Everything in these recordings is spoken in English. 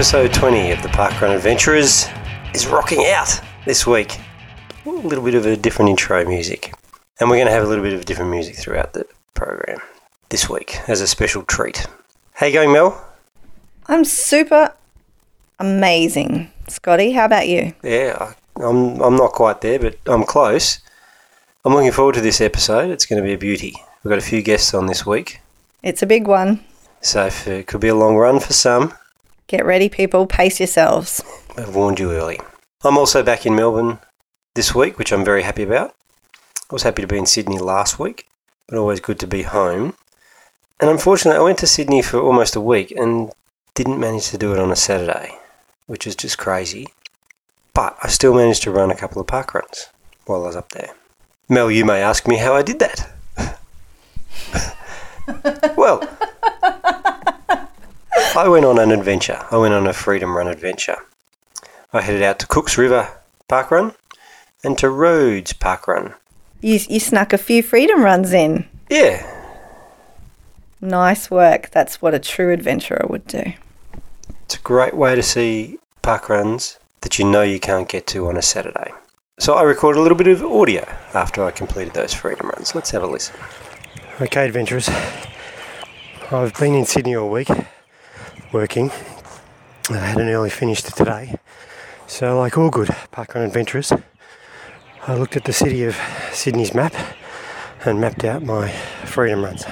Episode 20 of the Parkrun Adventurers is rocking out this week. A little bit of a different intro music. And we're going to have a little bit of different music throughout the program this week as a special treat. How you going, Mel? I'm super amazing. Scotty, how about you? Yeah, I'm, I'm not quite there, but I'm close. I'm looking forward to this episode. It's going to be a beauty. We've got a few guests on this week, It's a big one. so it could be a long run for some. Get ready, people. Pace yourselves. I've warned you early. I'm also back in Melbourne this week, which I'm very happy about. I was happy to be in Sydney last week, but always good to be home. And unfortunately, I went to Sydney for almost a week and didn't manage to do it on a Saturday, which is just crazy. But I still managed to run a couple of park runs while I was up there. Mel, you may ask me how I did that. well, I went on an adventure. I went on a freedom run adventure. I headed out to Cooks River Park Run and to Rhodes Park Run. You, you snuck a few freedom runs in. Yeah, Nice work. That's what a true adventurer would do. it's a great way to see park runs that you know you can't get to on a Saturday. So I recorded a little bit of audio after I completed those freedom runs. Let's have a listen. Okay, adventurers. I've been in Sydney all week working. I had an early finish to today. So, like all good parkrun adventurers, I looked at the city of Sydney's map and mapped out my freedom runs.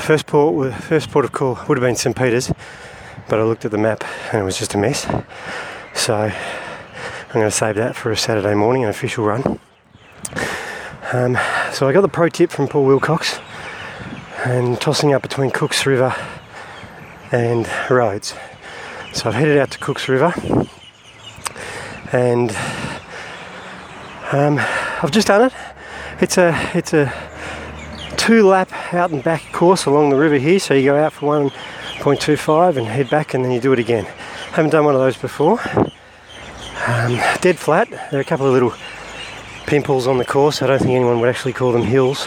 First port, first port of call would have been St Peters, but I looked at the map and it was just a mess. So I'm going to save that for a Saturday morning, an official run. Um, so I got the pro tip from Paul Wilcox and tossing up between Cooks River and Rhodes. So I've headed out to Cooks River and um, I've just done it. It's a it's a two lap out and back course along the river here. So you go out for 1.25 and head back and then you do it again. Haven't done one of those before. Um, dead flat. There are a couple of little pimples on the course. I don't think anyone would actually call them hills.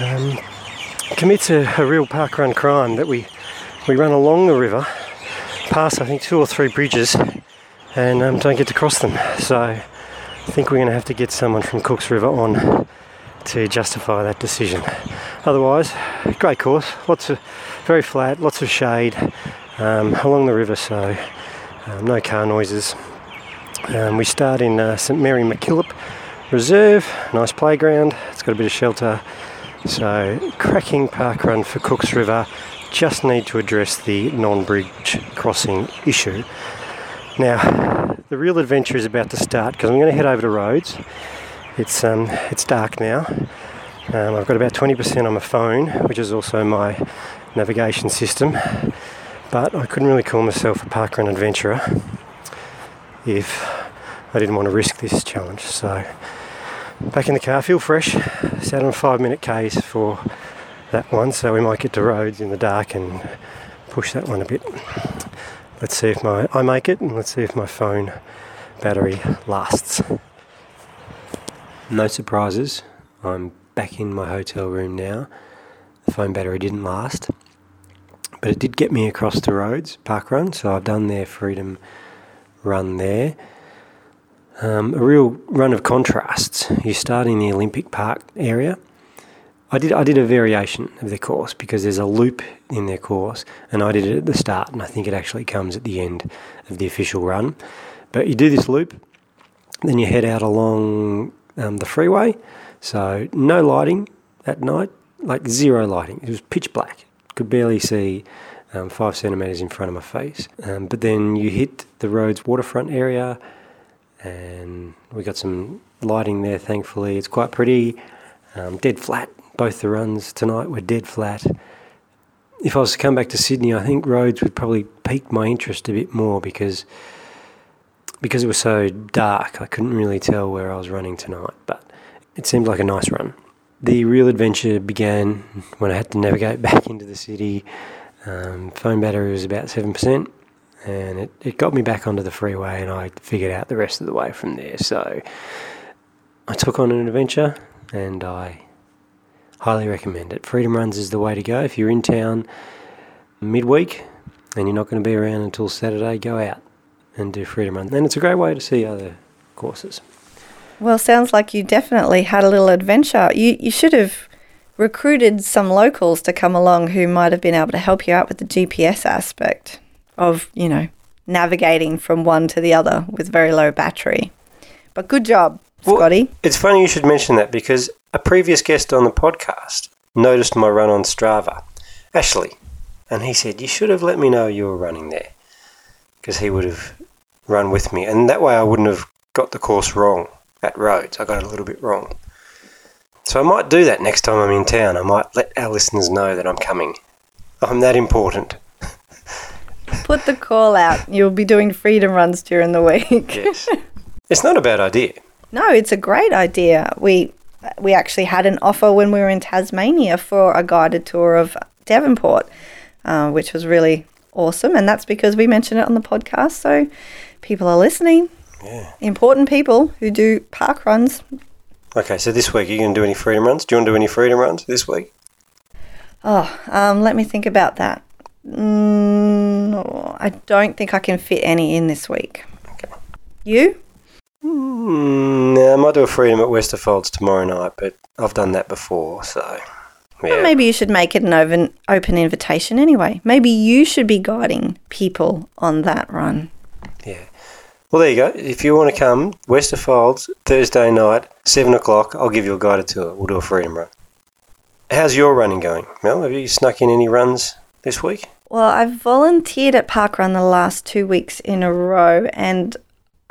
Um, commits a, a real parkrun crime that we we run along the river, past I think two or three bridges, and um, don't get to cross them. So I think we're going to have to get someone from Cooks River on to justify that decision. Otherwise, great course, lots of very flat, lots of shade um, along the river, so um, no car noises. Um, we start in uh, St Mary MacKillop Reserve, nice playground. It's got a bit of shelter, so cracking park run for Cooks River. Just need to address the non-bridge crossing issue. Now, the real adventure is about to start because I'm going to head over to Rhodes. It's um, it's dark now. Um, I've got about 20% on my phone, which is also my navigation system. But I couldn't really call myself a parkrun adventurer if I didn't want to risk this challenge. So back in the car, feel fresh. Sat on five minute Ks for that one, so we might get to Rhodes in the dark and push that one a bit. Let's see if my I make it, and let's see if my phone battery lasts. No surprises. I'm back in my hotel room now. The phone battery didn't last, but it did get me across the Rhodes, park run. So I've done their freedom run there. Um, a real run of contrasts. You start in the Olympic Park area. I did I did a variation of their course because there's a loop in their course, and I did it at the start, and I think it actually comes at the end of the official run. But you do this loop, then you head out along um, the freeway. So no lighting at night, like zero lighting. It was pitch black. Could barely see um, five centimeters in front of my face. Um, but then you hit the Rhodes waterfront area, and we got some lighting there. Thankfully, it's quite pretty. Um, dead flat. Both the runs tonight were dead flat. If I was to come back to Sydney, I think Rhodes would probably pique my interest a bit more because because it was so dark. I couldn't really tell where I was running tonight, but it seemed like a nice run. The real adventure began when I had to navigate back into the city. Um, phone battery was about seven percent, and it, it got me back onto the freeway, and I figured out the rest of the way from there. So I took on an adventure, and I highly recommend it. Freedom Runs is the way to go if you're in town midweek and you're not going to be around until Saturday, go out and do freedom run. And it's a great way to see other courses. Well, sounds like you definitely had a little adventure. You you should have recruited some locals to come along who might have been able to help you out with the GPS aspect of, you know, navigating from one to the other with very low battery. But good job, Well- Scotty. It's funny you should mention that because a previous guest on the podcast noticed my run on Strava, Ashley, and he said, You should have let me know you were running there because he would have run with me. And that way I wouldn't have got the course wrong at Rhodes. I got it a little bit wrong. So I might do that next time I'm in town. I might let our listeners know that I'm coming. I'm that important. Put the call out. You'll be doing freedom runs during the week. Yes. it's not a bad idea. No, it's a great idea. We we actually had an offer when we were in Tasmania for a guided tour of Devonport, uh, which was really awesome, and that's because we mentioned it on the podcast. So people are listening. Yeah. Important people who do park runs. Okay, so this week, are you going to do any freedom runs? Do you want to do any freedom runs this week? Oh, um, let me think about that. Mm, I don't think I can fit any in this week. Okay. You? Mm, no, I might do a freedom at Westerfolds tomorrow night, but I've done that before, so Well, maybe you should make it an open, open invitation anyway. Maybe you should be guiding people on that run. yeah. Well, there you go. If you want to come, Westerfolds Thursday night, seven o'clock. I'll give you a guided tour. We'll do a freedom run. How's your running going, Mel? Have you snuck in any runs this week? Well, I've volunteered at Parkrun the last two weeks in a row, and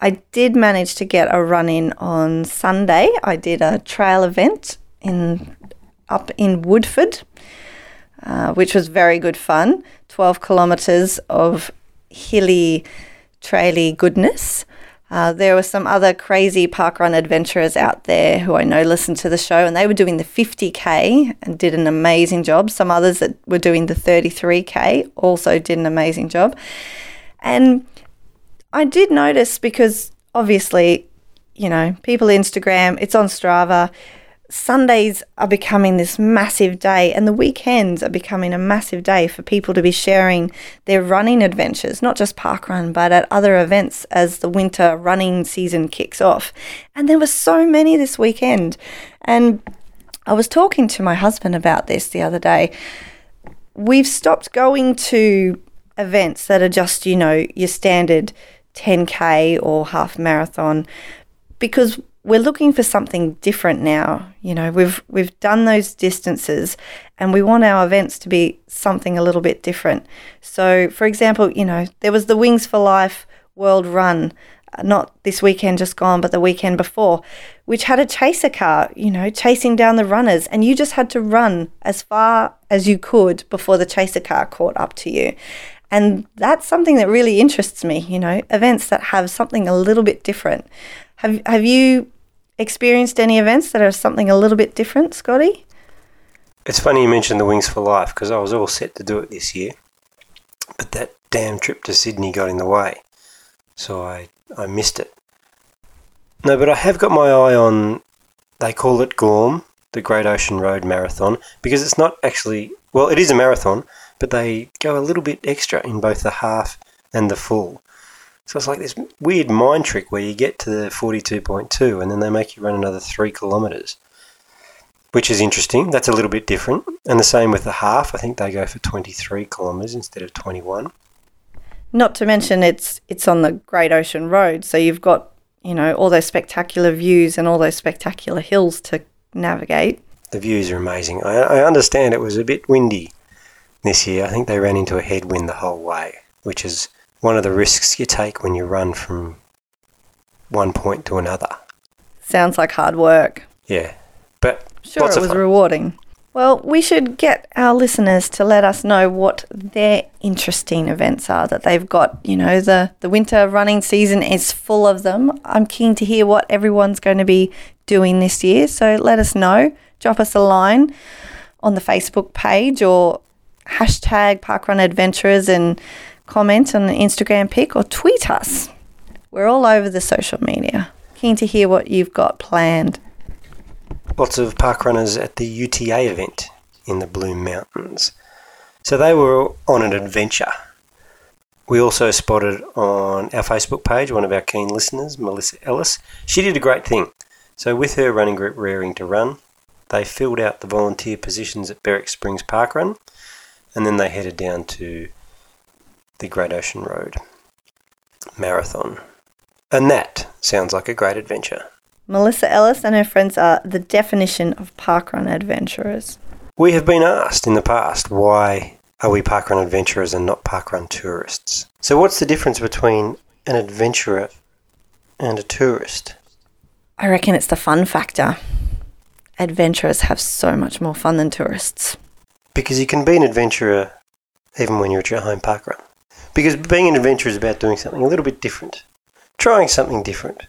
I did manage to get a run in on Sunday. I did a trail event in up in Woodford, uh, which was very good fun. Twelve kilometres of hilly, traily goodness. Uh, there were some other crazy parkrun adventurers out there who I know listened to the show, and they were doing the 50k and did an amazing job. Some others that were doing the 33k also did an amazing job. And I did notice because obviously, you know, people Instagram, it's on Strava. Sundays are becoming this massive day, and the weekends are becoming a massive day for people to be sharing their running adventures, not just parkrun, but at other events as the winter running season kicks off. And there were so many this weekend. And I was talking to my husband about this the other day. We've stopped going to events that are just, you know, your standard 10K or half marathon because we're looking for something different now. You know, we've we've done those distances and we want our events to be something a little bit different. So, for example, you know, there was the Wings for Life World Run, uh, not this weekend just gone, but the weekend before, which had a chaser car, you know, chasing down the runners and you just had to run as far as you could before the chaser car caught up to you. And that's something that really interests me, you know, events that have something a little bit different. Have have you experienced any events that are something a little bit different, Scotty? It's funny you mentioned the Wings for Life because I was all set to do it this year, but that damn trip to Sydney got in the way, so I I missed it. No, but I have got my eye on. They call it Gorm, the Great Ocean Road Marathon, because it's not actually well, it is a marathon, but they go a little bit extra in both the half and the full. So it's like this weird mind trick where you get to the 42.2 and then they make you run another three kilometres which is interesting. That's a little bit different. And the same with the half. I think they go for 23 kilometres instead of 21. Not to mention it's it's on the Great Ocean Road, so you've got, you know, all those spectacular views and all those spectacular hills to navigate. The views are amazing. I, I understand it was a bit windy this year. I think they ran into a headwind the whole way, which is one of the risks you take when you run from one point to another. Sounds like hard work. Yeah. But Sure, it was fun. rewarding. Well, we should get our listeners to let us know what their interesting events are that they've got. You know, the, the winter running season is full of them. I'm keen to hear what everyone's going to be doing this year. So let us know. Drop us a line on the Facebook page or hashtag Parkrun Adventurers and comment on the Instagram pic or tweet us. We're all over the social media. Keen to hear what you've got planned. lots of park runners at the UTA event in the Blue Mountains. So they were on an adventure. We also spotted on our Facebook page one of our keen listeners, Melissa Ellis. She did a great thing. So, with her running group Raring to Run, they filled out the volunteer positions at Berwick Springs Park Run and then they headed down to the Great Ocean Road Marathon. And that sounds like a great adventure. Melissa Ellis and her friends are the definition of parkrun adventurers. We have been asked in the past why are we parkrun adventurers and not parkrun tourists? So, what's the difference between an adventurer and a tourist? I reckon it's the fun factor. Adventurers have so much more fun than tourists. Because you can be an adventurer even when you're at your home park run. Because mm. being an adventurer is about doing something a little bit different, trying something different.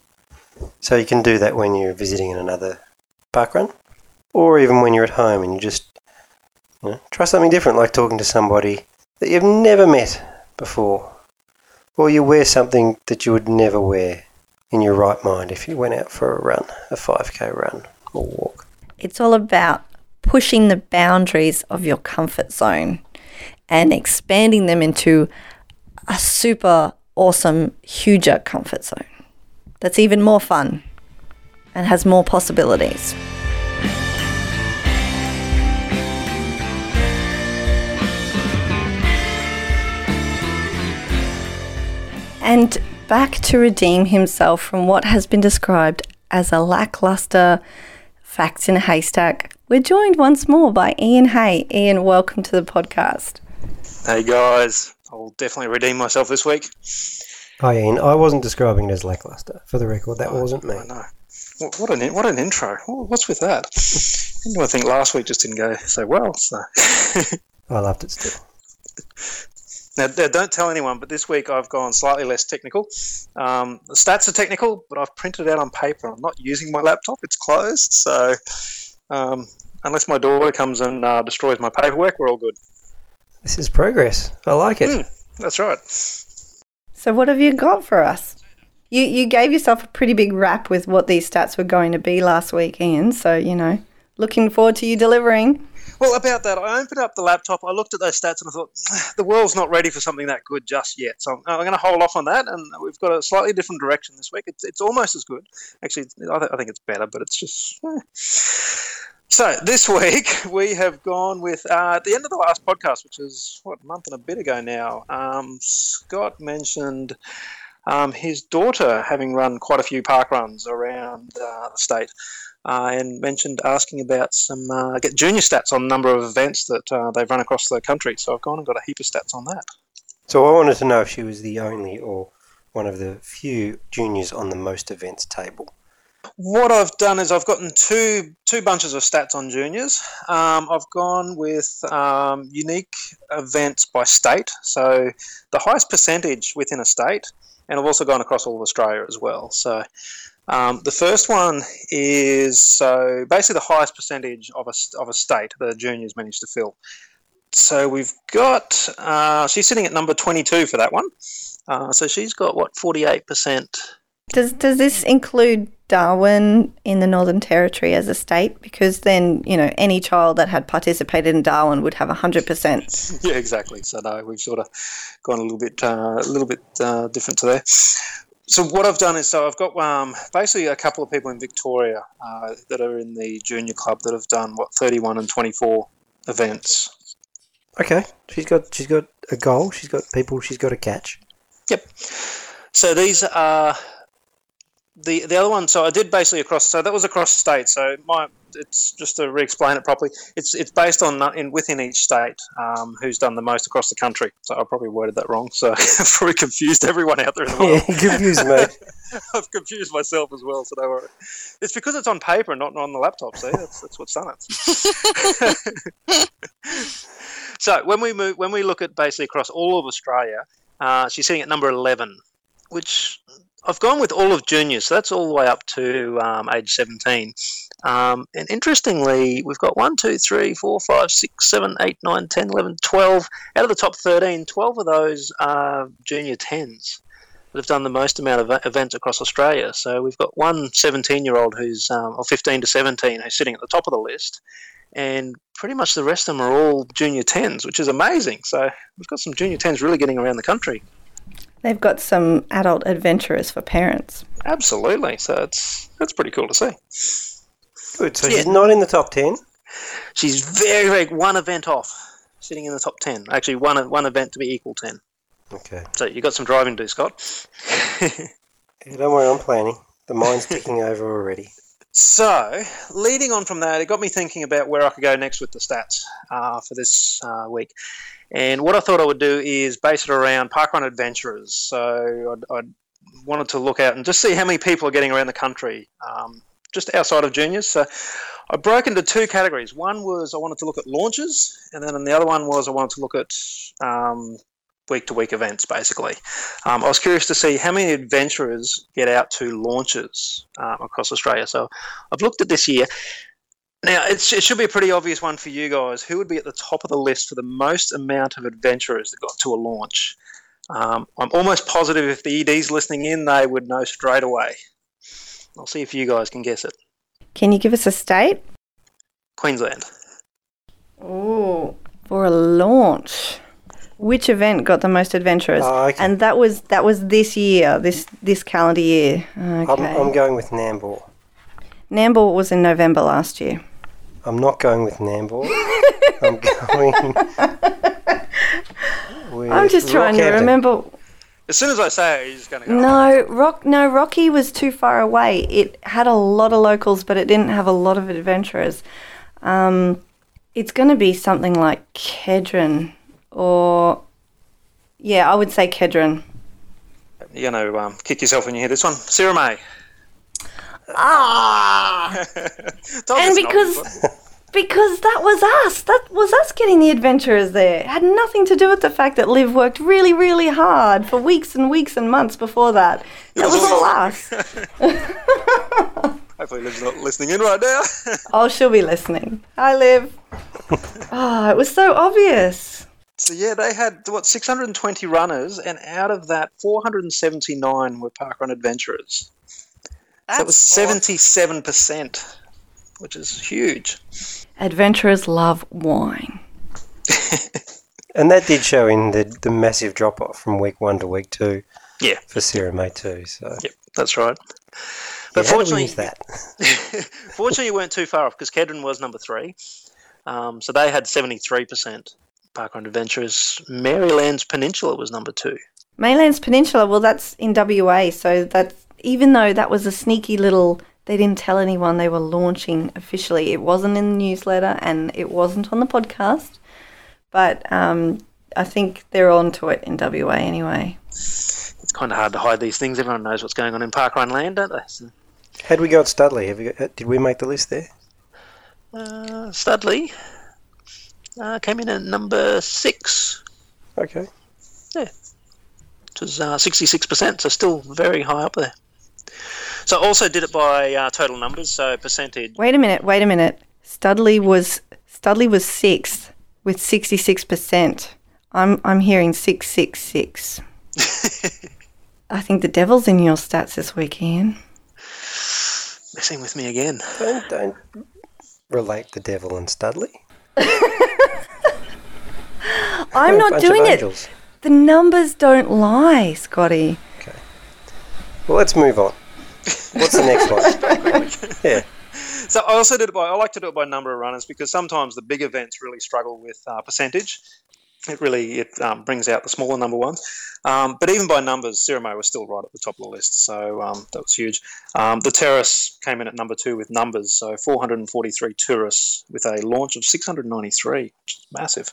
So you can do that when you're visiting in another park run, or even when you're at home and you just you know, try something different, like talking to somebody that you've never met before, or you wear something that you would never wear in your right mind if you went out for a run, a 5k run or walk. It's all about pushing the boundaries of your comfort zone and expanding them into a super awesome, huger comfort zone that's even more fun and has more possibilities. And back to redeem himself from what has been described as a lackluster facts in a haystack, we're joined once more by Ian Hay. Ian, welcome to the podcast. Hey guys, I'll definitely redeem myself this week. Hi Ian, I wasn't describing it as lackluster. For the record, that wasn't me. I know. What, what an what an intro. What's with that? I think last week just didn't go so well. So I loved it still. Now, now, don't tell anyone, but this week I've gone slightly less technical. Um, the stats are technical, but I've printed it out on paper. I'm not using my laptop; it's closed. So, um, unless my daughter comes and uh, destroys my paperwork, we're all good. This is progress. I like it. Mm, that's right. So, what have you got for us? You you gave yourself a pretty big rap with what these stats were going to be last week, Ian. So, you know, looking forward to you delivering. Well, about that, I opened up the laptop, I looked at those stats, and I thought, the world's not ready for something that good just yet. So I'm, I'm going to hold off on that, and we've got a slightly different direction this week. It's, it's almost as good. Actually, I, th- I think it's better, but it's just. Eh. So this week we have gone with uh, at the end of the last podcast, which is what a month and a bit ago now. Um, Scott mentioned um, his daughter having run quite a few park runs around uh, the state uh, and mentioned asking about some uh, get junior stats on the number of events that uh, they've run across the country. So I've gone and got a heap of stats on that. So I wanted to know if she was the only or one of the few juniors on the most events table. What I've done is I've gotten two two bunches of stats on juniors. Um, I've gone with um, unique events by state, so the highest percentage within a state, and I've also gone across all of Australia as well. So um, the first one is so basically the highest percentage of a, of a state the juniors managed to fill. So we've got, uh, she's sitting at number 22 for that one. Uh, so she's got what, 48%. Does, does this include Darwin in the Northern Territory as a state? Because then, you know, any child that had participated in Darwin would have 100%. yeah, exactly. So no, we've sort of gone a little bit, uh, a little bit uh, different to there so what I've done is so I've got um, basically a couple of people in Victoria uh, that are in the junior club that have done what 31 and 24 events. Okay, she's got she's got a goal. She's got people. She's got a catch. Yep. So these are the the other one. So I did basically across. So that was across state. So my it's just to re-explain it properly. It's it's based on uh, in within each state um, who's done the most across the country. So I probably worded that wrong. So I've probably confused everyone out there in the world. Yeah, confused me. I've confused myself as well. So don't worry. It's because it's on paper and not on the laptop. See, that's that's what's done it. so when we move, when we look at basically across all of Australia, uh, she's sitting at number eleven, which I've gone with all of juniors, so that's all the way up to um, age 17. Um, and interestingly, we've got 1, 2, 3, 4, 5, 6, 7, 8, 9, 10, 11, 12. Out of the top 13, 12 of those are junior 10s that have done the most amount of events across Australia. So we've got one 17 year old who's, um, or 15 to 17, who's sitting at the top of the list. And pretty much the rest of them are all junior 10s, which is amazing. So we've got some junior 10s really getting around the country. They've got some adult adventurers for parents. Absolutely. So it's that's pretty cool to see. Good. So Yeah. she's not in the top ten. She's very, very one event off, sitting in the top ten. Actually, one one event to be equal ten. Okay. So you got some driving to do, Scott. Yeah, don't worry, I'm planning. The mine's ticking over already. So, leading on from that, it got me thinking about where I could go next with the stats uh, for this uh, week. And what I thought I would do is base it around parkrun adventurers. So, I wanted to look out and just see how many people are getting around the country, um, just outside of juniors. So, I broke into two categories. One was I wanted to look at launches, and then the other one was I wanted to look at week to week events, basically. Um, I was curious to see how many adventurers get out to launches um, across Australia. So I've looked at this year. Now, it's, it should be a pretty obvious one for you guys. Who would be at the top of the list for the most amount of adventurers that got to a launch? Um, I'm almost positive if the ED's listening in, they would know straight away. I'll see if you guys can guess it. Can you give us a state? Queensland. Oh, for a launch. Which event got the most adventurers? Oh, okay. And that was that was this year, this this calendar year. Okay. I'm, I'm going with Nambour. Nambour was in November last year. I'm not going with Nambour. I'm going. with I'm just trying to remember. As soon as I say it, you're just going to go. No, Rock. No, Rocky was too far away. It had a lot of locals, but it didn't have a lot of adventurers. Um, it's going to be something like Kedron, or yeah, I would say Kedron. You're going to um, kick yourself when you hear this one. Sirromet. Ah, and it's an obvious because because that was us. That was us getting the adventurers there. It had nothing to do with the fact that Liv worked really, really hard for weeks and weeks and months before that. That was all- us. Hopefully Liv's not listening in right now. Oh, she'll be listening. Hi, Liv. oh, it was so obvious. so yeah, they had what 620 runners, and out of that, 479 were parkrun adventurers. So that was 77 percent, which is huge. Adventurers love wine. And that did show in the, the massive drop off from week one to week two Yeah, for Sirromet too. So yep, that's right. but But how do we fortunately, use that? fortunately, you weren't too far off because Kedron was number three. Um, so they had 73% parkrun adventurers. Maylands Peninsula was number two. Maylands Peninsula, well, that's in WA, so that's even though that was a sneaky little, they didn't tell anyone they were launching officially. It wasn't in the newsletter and it wasn't on the podcast, but um, I think they're on to it in WA anyway. It's kind of hard to hide these things. Everyone knows what's going on in parkrun land, don't they? So, How do we go at Studley? Have you got, did we make the list there? uh, Studley uh, came in at number six, Okay. Yeah. Which was uh, 66%, so still very high up there. So also did it by uh, total numbers, so percentage. Wait a minute, wait a minute. Studley was Studley was sixth with sixty six percent. I'm I'm hearing six six six. I think the devil's in your stats this week, Ian. Messing with me again. Don't don't relate the devil and Studley. I'm not doing it. The numbers don't lie, Scotty. Okay. Well, let's move on. What's the next one? yeah. So I also did it by. I like to do it by number of runners because sometimes the big events really struggle with uh, percentage. It really it um, brings out the smaller number ones. Um, but even by numbers, Sarah was still right at the top of the list, so um, that was huge. Um, the Terrace came in at number two with numbers, so 443 tourists with a launch of 693, which is massive.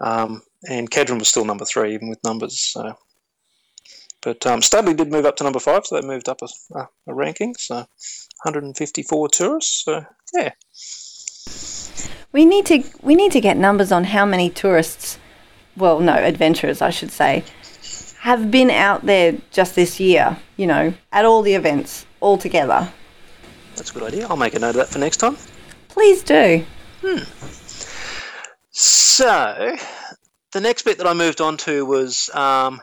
Um, and Kedron was still number three, even with numbers. So. But um, Studley did move up to number five, so they moved up a, a, a ranking. So 154 tourists. So yeah, We need to we need to get numbers on how many tourists, well, no, adventurers, I should say, have been out there just this year. You know, at all the events all together. that's a good idea. I'll make a note of that for next time. Please do. So the next bit that I moved on to was um,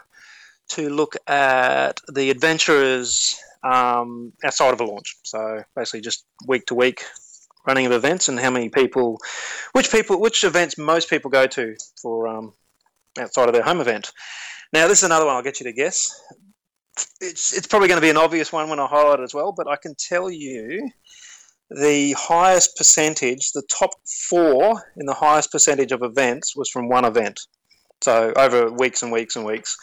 to look at the adventurers um, outside of a launch. So basically, just week to week running of events and how many people, which people, which events most people go to for um, outside of their home event. Now, this is another one I'll get you to guess. It's, it's probably going to be an obvious one when I highlight it as well, but I can tell you the highest percentage, the top four in the highest percentage of events was from one event. So over weeks and weeks and weeks,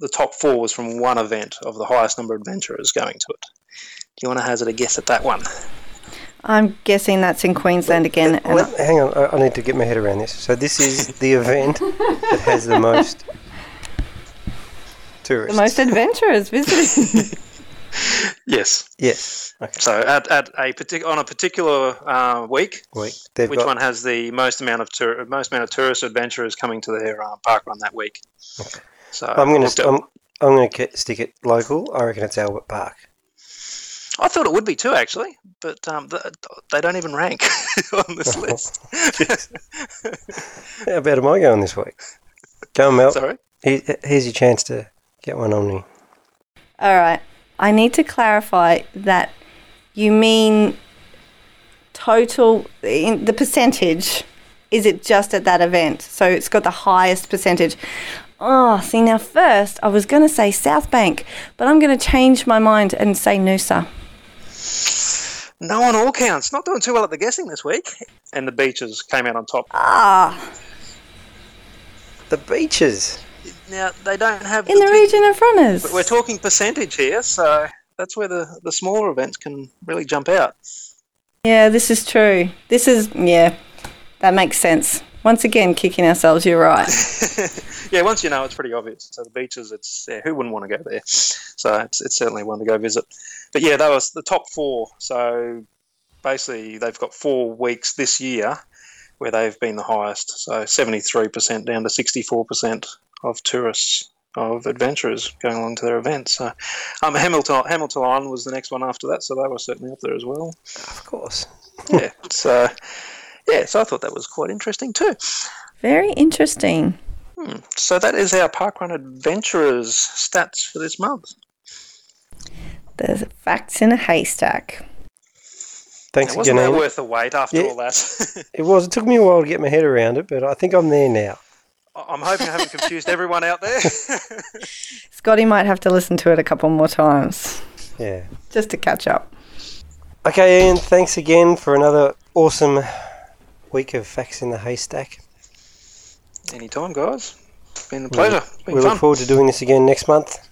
the top four was from one event of the highest number of adventurers going to it. Do you want to hazard a guess at that one? I'm guessing that's in Queensland again. and hang on, I, I need to get my head around this. So this is the event that has the most tourists, the most adventurers visiting. Yes. Yes. Okay. So at, at a partic- on a particular uh, week, Week. Which got, one has the most amount of tour- most amount of tourist adventurers coming to their uh, park run that week? So I'm going to. I'm, I'm going to stick it local. I reckon it's Albert Park. I thought it would be too, actually, but um, th- they don't even rank on this list. How bad am I going this week? Go Mel. Sorry. Here, here's your chance to get one on me. All right. I need to clarify that you mean total, in the percentage, is it just at that event? So it's got the highest percentage. Oh, see, now first I was going to say South Bank, but I'm going to change my mind and say Noosa. No on all counts. Not doing too well at the guessing this week. And the beaches came out on top. Ah, The beaches. Now they don't have in the big- region in front of us. But we're talking percentage here, so that's where the, the smaller events can really jump out. Yeah, this is true. This is, yeah, that makes sense. Once again, kicking ourselves, you're right. yeah, once you know, it's pretty obvious. So the beaches, it's yeah, who wouldn't want to go there? So it's, it's certainly one to go visit. But yeah, that was the top four. So basically, they've got four weeks this year where they've been the highest. So 73% down to 64% of tourists of adventurers going along to their events. So um, Hamilton Hamilton Island was the next one after that, so they were certainly up there as well. Of course. Yeah, so yeah, so I thought that was quite interesting too. Very interesting. Hmm, so that is our Parkrun Adventurers stats for this month. There's facts in a haystack. Thanks It wasn't again, that worth the wait after Yeah. all that. It was. It took me a while to get my head around it, but I think I'm there now. I'm hoping I haven't confused everyone out there. Scotty might have to listen to it a couple more times Yeah. just to catch up. Okay, Ian. Thanks again for another awesome week of facts in the haystack. Anytime, guys. It's been a pleasure. It's been we fun. look forward to doing this again next month.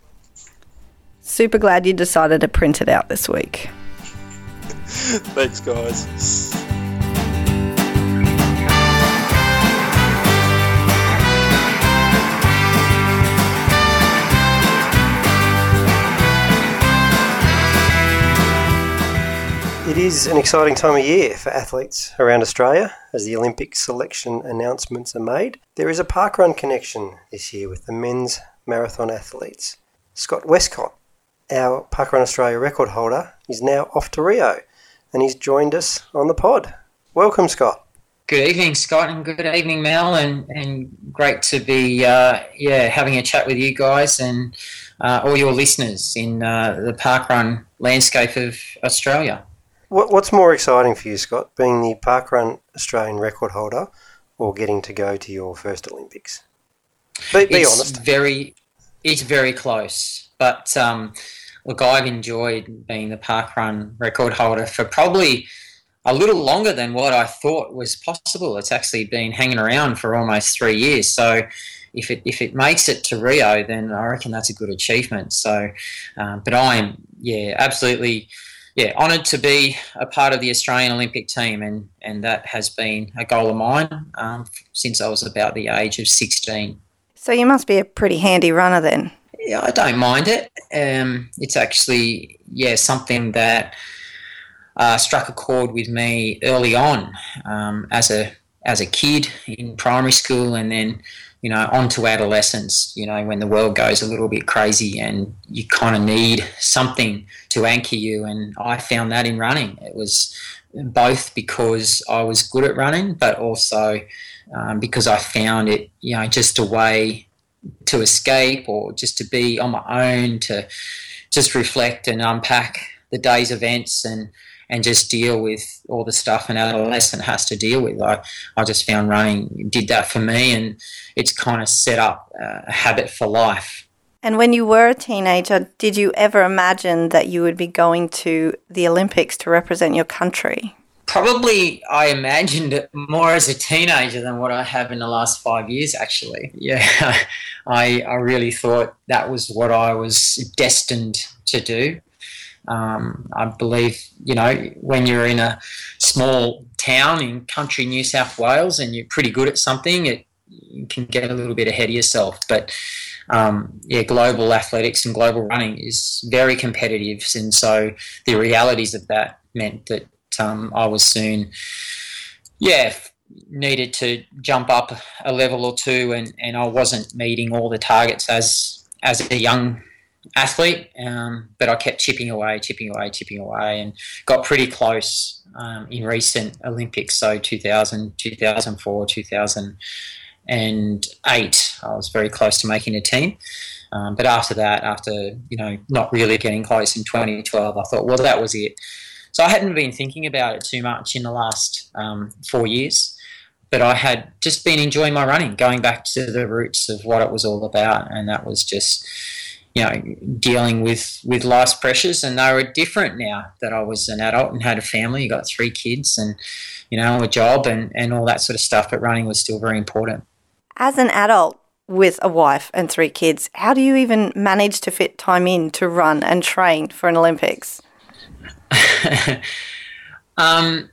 Super glad you decided to print it out this week. Thanks, guys. It is an exciting time of year for athletes around Australia as the Olympic selection announcements are made. There is a parkrun connection this year with the men's marathon athletes. Scott Westcott, our Parkrun Australia record holder, is now off to Rio and he's joined us on the pod. Welcome, Scott. Good evening, Scott, and good evening, Mel, and, and great to be uh, yeah having a chat with you guys and uh, all your listeners in uh, the parkrun landscape of Australia. What, what's more exciting for you, Scott, being the Parkrun Australian record holder or getting to go to your first Olympics? Be, be it's honest. very it's very close, but um, look, I've enjoyed being the parkrun record holder for probably a little longer than what I thought was possible. It's actually been hanging around for almost three years. So if it if it makes it to Rio, then I reckon that's a good achievement. So, um, but I'm yeah absolutely yeah honoured to be a part of the Australian Olympic team, and and that has been a goal of mine um, since I was about the age of sixteen. So you must be a pretty handy runner then. Yeah, I don't mind it. Um, it's actually yeah something that uh, struck a chord with me early on um, as a as a kid in primary school, and then you know onto adolescence. You know when the world goes a little bit crazy, and you kind of need something to anchor you. And I found that in running. It was both because I was good at running, but also um, because I found it you know just a way to escape or just to be on my own to just reflect and unpack the day's events and and just deal with all the stuff an adolescent has to deal with. I, I just found running did that for me, and it's kind of set up uh, a habit for life. And when you were a teenager, did you ever imagine that you would be going to the Olympics to represent your country? Probably, I imagined it more as a teenager than what I have in the last five years. Actually, yeah, I I really thought that was what I was destined to do. Um, I believe, you know, when you're in a small town in country New South Wales and you're pretty good at something, it you can get a little bit ahead of yourself. But um, yeah, global athletics and global running is very competitive, and so the realities of that meant that um, I was soon, yeah, needed to jump up a level or two, and, and I wasn't meeting all the targets as as a young athlete, um, but I kept chipping away, chipping away, chipping away, and got pretty close um, in recent Olympics. So 2000, 2004, 2008, I was very close to making a team. Um, but after that, after you know not really getting close in 2012, I thought, well, that was it. So I hadn't been thinking about it too much in the last um, four years but I had just been enjoying my running, going back to the roots of what it was all about, and that was just you know, dealing with with life's pressures, and they were different now that I was an adult and had a family. You got three kids, and you know, a job, and and all that sort of stuff. But running was still very important. As an adult with a wife and three kids, how do you even manage to fit time in to run and train for an Olympics? um,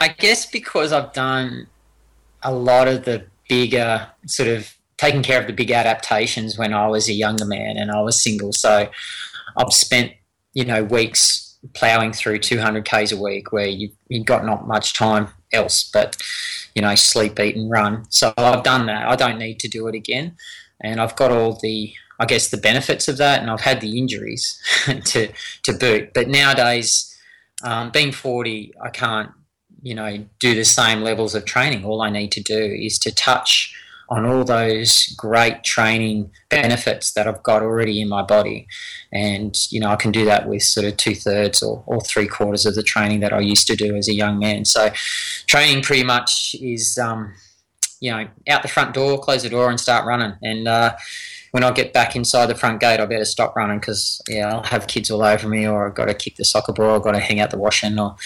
I guess because I've done a lot of the bigger sort of taking care of the big adaptations when I was a younger man and I was single. So I've spent, you know, weeks ploughing through 200 Ks a week where you, you've got not much time else but, you know, sleep, eat, and run. So I've done that. I don't need to do it again. And I've got all the, I guess, the benefits of that. And I've had the injuries to, to boot. But nowadays, um, being 40, I can't, you know, do the same levels of training. All I need to do is to touch on all those great training benefits that I've got already in my body. And, you know, I can do that with sort of two thirds or, or three quarters of the training that I used to do as a young man. So training pretty much is, um, you know, out the front door, close the door and start running. And, uh, when I get back inside the front gate, I better stop running because yeah, I'll have kids all over me, or I've got to kick the soccer ball, I've got to hang out the washing, or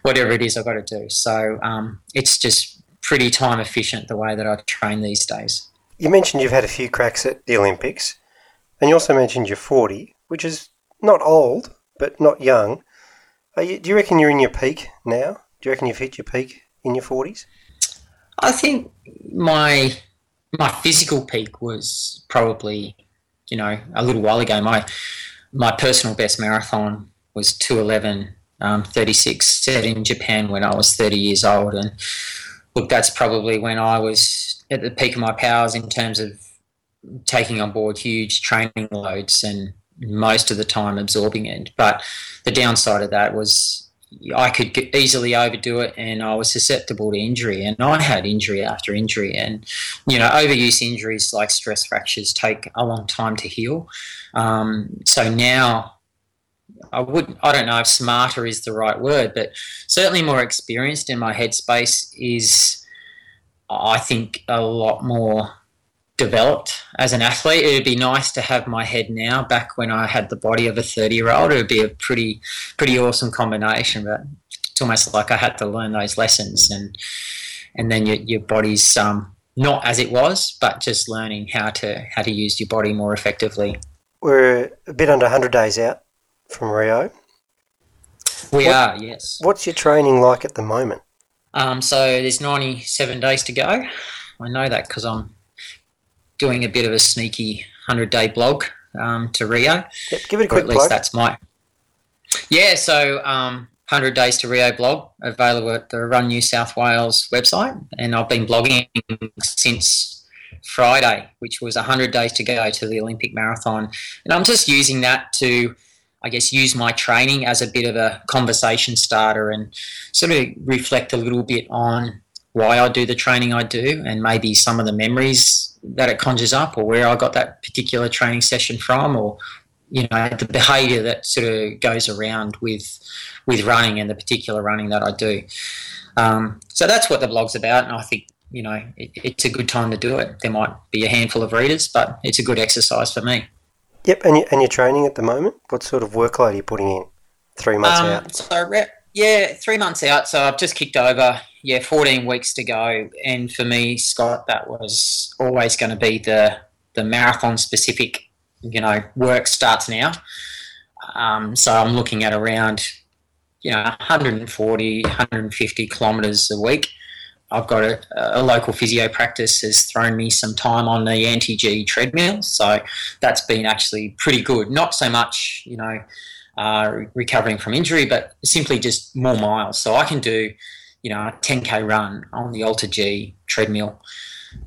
whatever it is I've got to do. So um, it's just pretty time efficient the way that I train these days. You mentioned you've had a few cracks at the Olympics, and you also mentioned you're 40, which is not old, but not young. You, do you reckon you're in your peak now? Do you reckon you've hit your peak in your 40s? I think my my physical peak was probably, you know, a little while ago. My my personal best marathon was 211 um, 36 set in Japan when I was 30 years old, and look, that's probably when I was at the peak of my powers in terms of taking on board huge training loads and most of the time absorbing it. But the downside of that was I could easily overdo it and I was susceptible to injury. And I had injury after injury. And, you know, overuse injuries like stress fractures take a long time to heal. Um, so now I would I don't know if smarter is the right word, but certainly more experienced in my headspace is I think a lot more developed as an athlete. It would be nice to have my head now back when I had the body of a 30 year old. It would be a pretty pretty awesome combination, but it's almost like I had to learn those lessons and and then your, your body's um, not as it was, but just learning how to how to use your body more effectively. We're a bit under 100 days out from Rio. We what, are, yes. What's your training like at the moment? Um, so there's 97 days to go. I know that because I'm doing a bit of a sneaky 100 day blog um, to Rio. Yep, give it a quick at least plug. that's my. Yeah, so um, 100 Days to Rio blog available at the Run New South Wales website. And I've been blogging since Friday, which was 100 days to go to the Olympic Marathon. And I'm just using that to I guess, use my training as a bit of a conversation starter and sort of reflect a little bit on why I do the training I do and maybe some of the memories that it conjures up or where I got that particular training session from or you know the behaviour that sort of goes around with with running and the particular running that I do. Um, so that's what the blog's about, and I think you know it, it's a good time to do it. There might be a handful of readers, but it's a good exercise for me. Yep, and you, and you're training at the moment. What sort of workload are you putting in? Three months Um, out. So re- yeah, three months out. So I've just kicked over. Yeah, 14 weeks to go. And for me, Scott, that was always going to be the the marathon specific. You know, work starts now. Um, so I'm looking at around, you know, 140, 150 kilometres a week. I've got a, a local physio practice has thrown me some time on the anti-G treadmill, so that's been actually pretty good. Not so much, you know, uh, recovering from injury, but simply just more miles. So I can do, you know, a 10k run on the Alter G treadmill,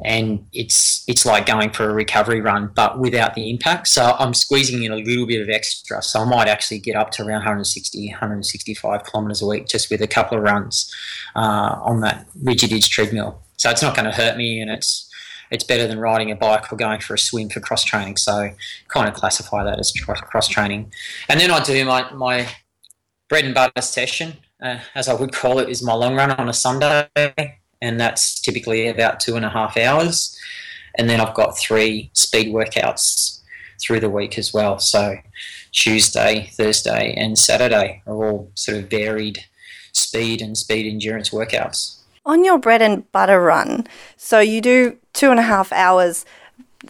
and it's it's like going for a recovery run, but without the impact. So I'm squeezing in a little bit of extra. So I might actually get up to around 160, 165 kilometers a week just with a couple of runs uh, on that rigid edge treadmill. So it's not going to hurt me, and it's it's better than riding a bike or going for a swim for cross training. So kind of classify that as cross training. And then I do my, my bread and butter session, uh, as I would call it, is my long run on a Sunday. And that's typically about two and a half hours. And then I've got three speed workouts through the week as well. So Tuesday, Thursday, and Saturday are all sort of varied speed and speed endurance workouts. On your bread and butter run, so you do two and a half hours.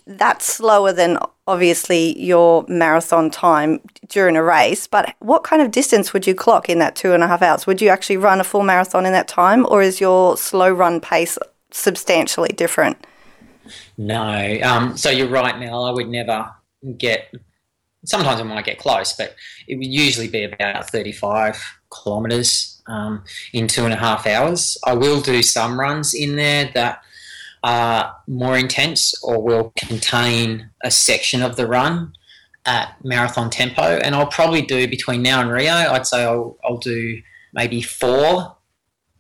That's slower than obviously your marathon time during a race. But what kind of distance would you clock in that two and a half hours? Would you actually run a full marathon in that time, or is your slow run pace substantially different? No. Um, so you're right, Mel. I would never get. Sometimes I might get close, but it would usually be about 35 kilometres um, in two and a half hours. I will do some runs in there that are more intense or will contain a section of the run at marathon tempo. And I'll probably do between now and Rio, I'd say I'll, I'll do maybe four.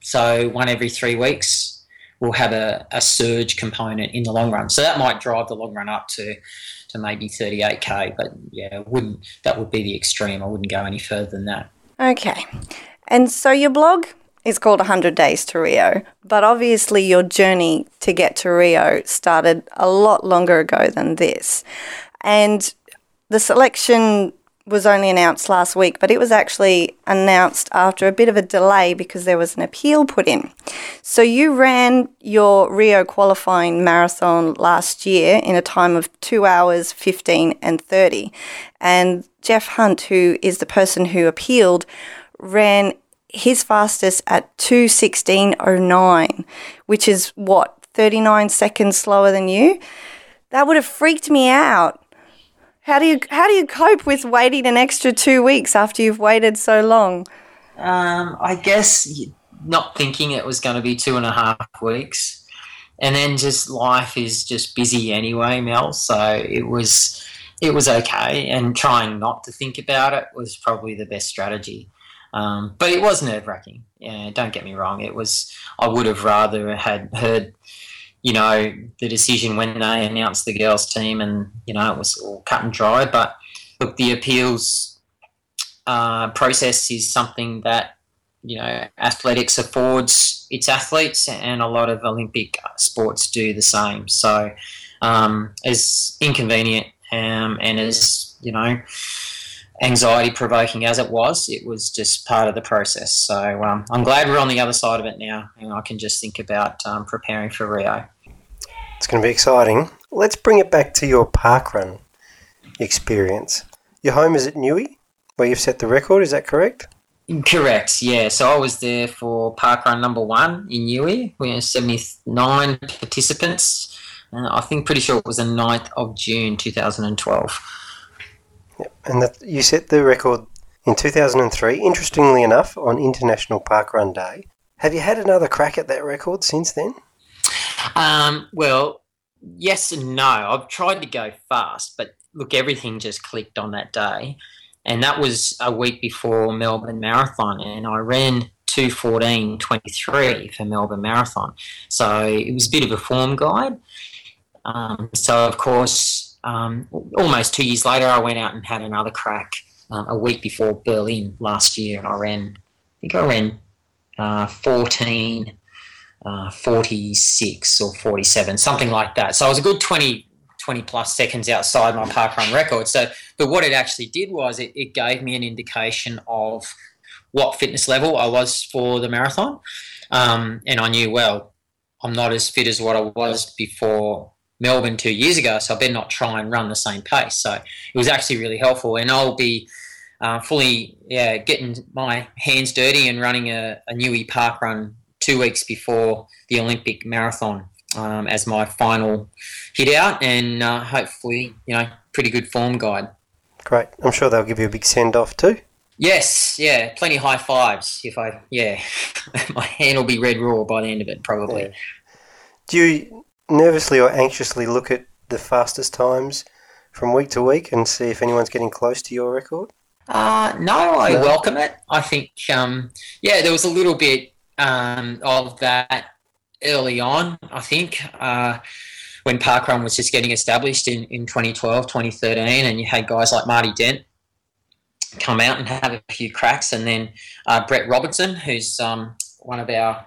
So one every three weeks will have a, a surge component in the long run. So that might drive the long run up to, to maybe 38k. But yeah, wouldn't that would be the extreme. I wouldn't go any further than that. Okay. And so your blog is called 100 Days to Rio, but obviously your journey to get to Rio started a lot longer ago than this. And the selection was only announced last week, but it was actually announced after a bit of a delay because there was an appeal put in. So you ran your Rio qualifying marathon last year in a time of 2 hours 15 and 30. And Jeff Hunt, who is the person who appealed, ran his fastest at 216.09, which is what, 39 seconds slower than you? That would have freaked me out. How do you how do you cope with waiting an extra 2 weeks after you've waited so long? Um, I guess not thinking it was going to be two and a half weeks, and then just life is just busy anyway, Mel. So it was it was okay, and trying not to think about it was probably the best strategy. Um, but it was nerve wracking. Yeah, don't get me wrong. It was. I would have rather had heard, you know, the decision when they announced the girls' team, and you know it was all cut and dry. But look, the appeals uh, process is something that you know athletics affords its athletes, and a lot of Olympic sports do the same. So, um, as inconvenient um, and as you know anxiety provoking as it was, it was just part of the process. So um, I'm glad we're on the other side of it now, and I can just think about um, preparing for Rio. It's going to be exciting. Let's bring it back to your parkrun experience. Your home is at Newy, where you've set the record. Is that correct? Correct. Yeah. So I was there for parkrun number one in Newy. We had 79 participants. Uh, I think pretty sure it was the 9th of June 2012. Yep. And that you set the record in 2003. Interestingly enough, on International Parkrun Day. Have you had another crack at that record since then? Um, well, yes and no. I've tried to go fast, but look, everything just clicked on that day. And that was a week before Melbourne Marathon, and I ran 214.23 for Melbourne Marathon. So it was a bit of a form guide. Um, so, of course, um, almost two years later, I went out and had another crack um, a week before Berlin last year, and I ran, I think I ran uh, 14, uh, 46 or 47, something like that. So I was a good 20, 20 plus seconds outside my park run record. So, but what it actually did was it, it gave me an indication of what fitness level I was for the marathon. Um, and I knew, well, I'm not as fit as what I was before Melbourne two years ago, so I better not try and run the same pace. So it was actually really helpful, and I'll be uh, fully yeah getting my hands dirty and running a, a Newy Park run two weeks before the Olympic marathon um, as my final hit out, and uh, hopefully you know pretty good form guide. Great. I'm sure they'll give you a big send off too. Yes, yeah, plenty high fives. If I, yeah, my hand will be red raw by the end of it, probably. Yeah. Do you nervously or anxiously look at the fastest times from week to week and see if anyone's getting close to your record? Uh, no, I no. welcome it. I think, um, yeah, there was a little bit um, of that early on, I think. Uh, when parkrun was just getting established in, in 2012, 2013, and you had guys like Marty Dent come out and have a few cracks. And then uh, Brett Robinson, who's um, one of our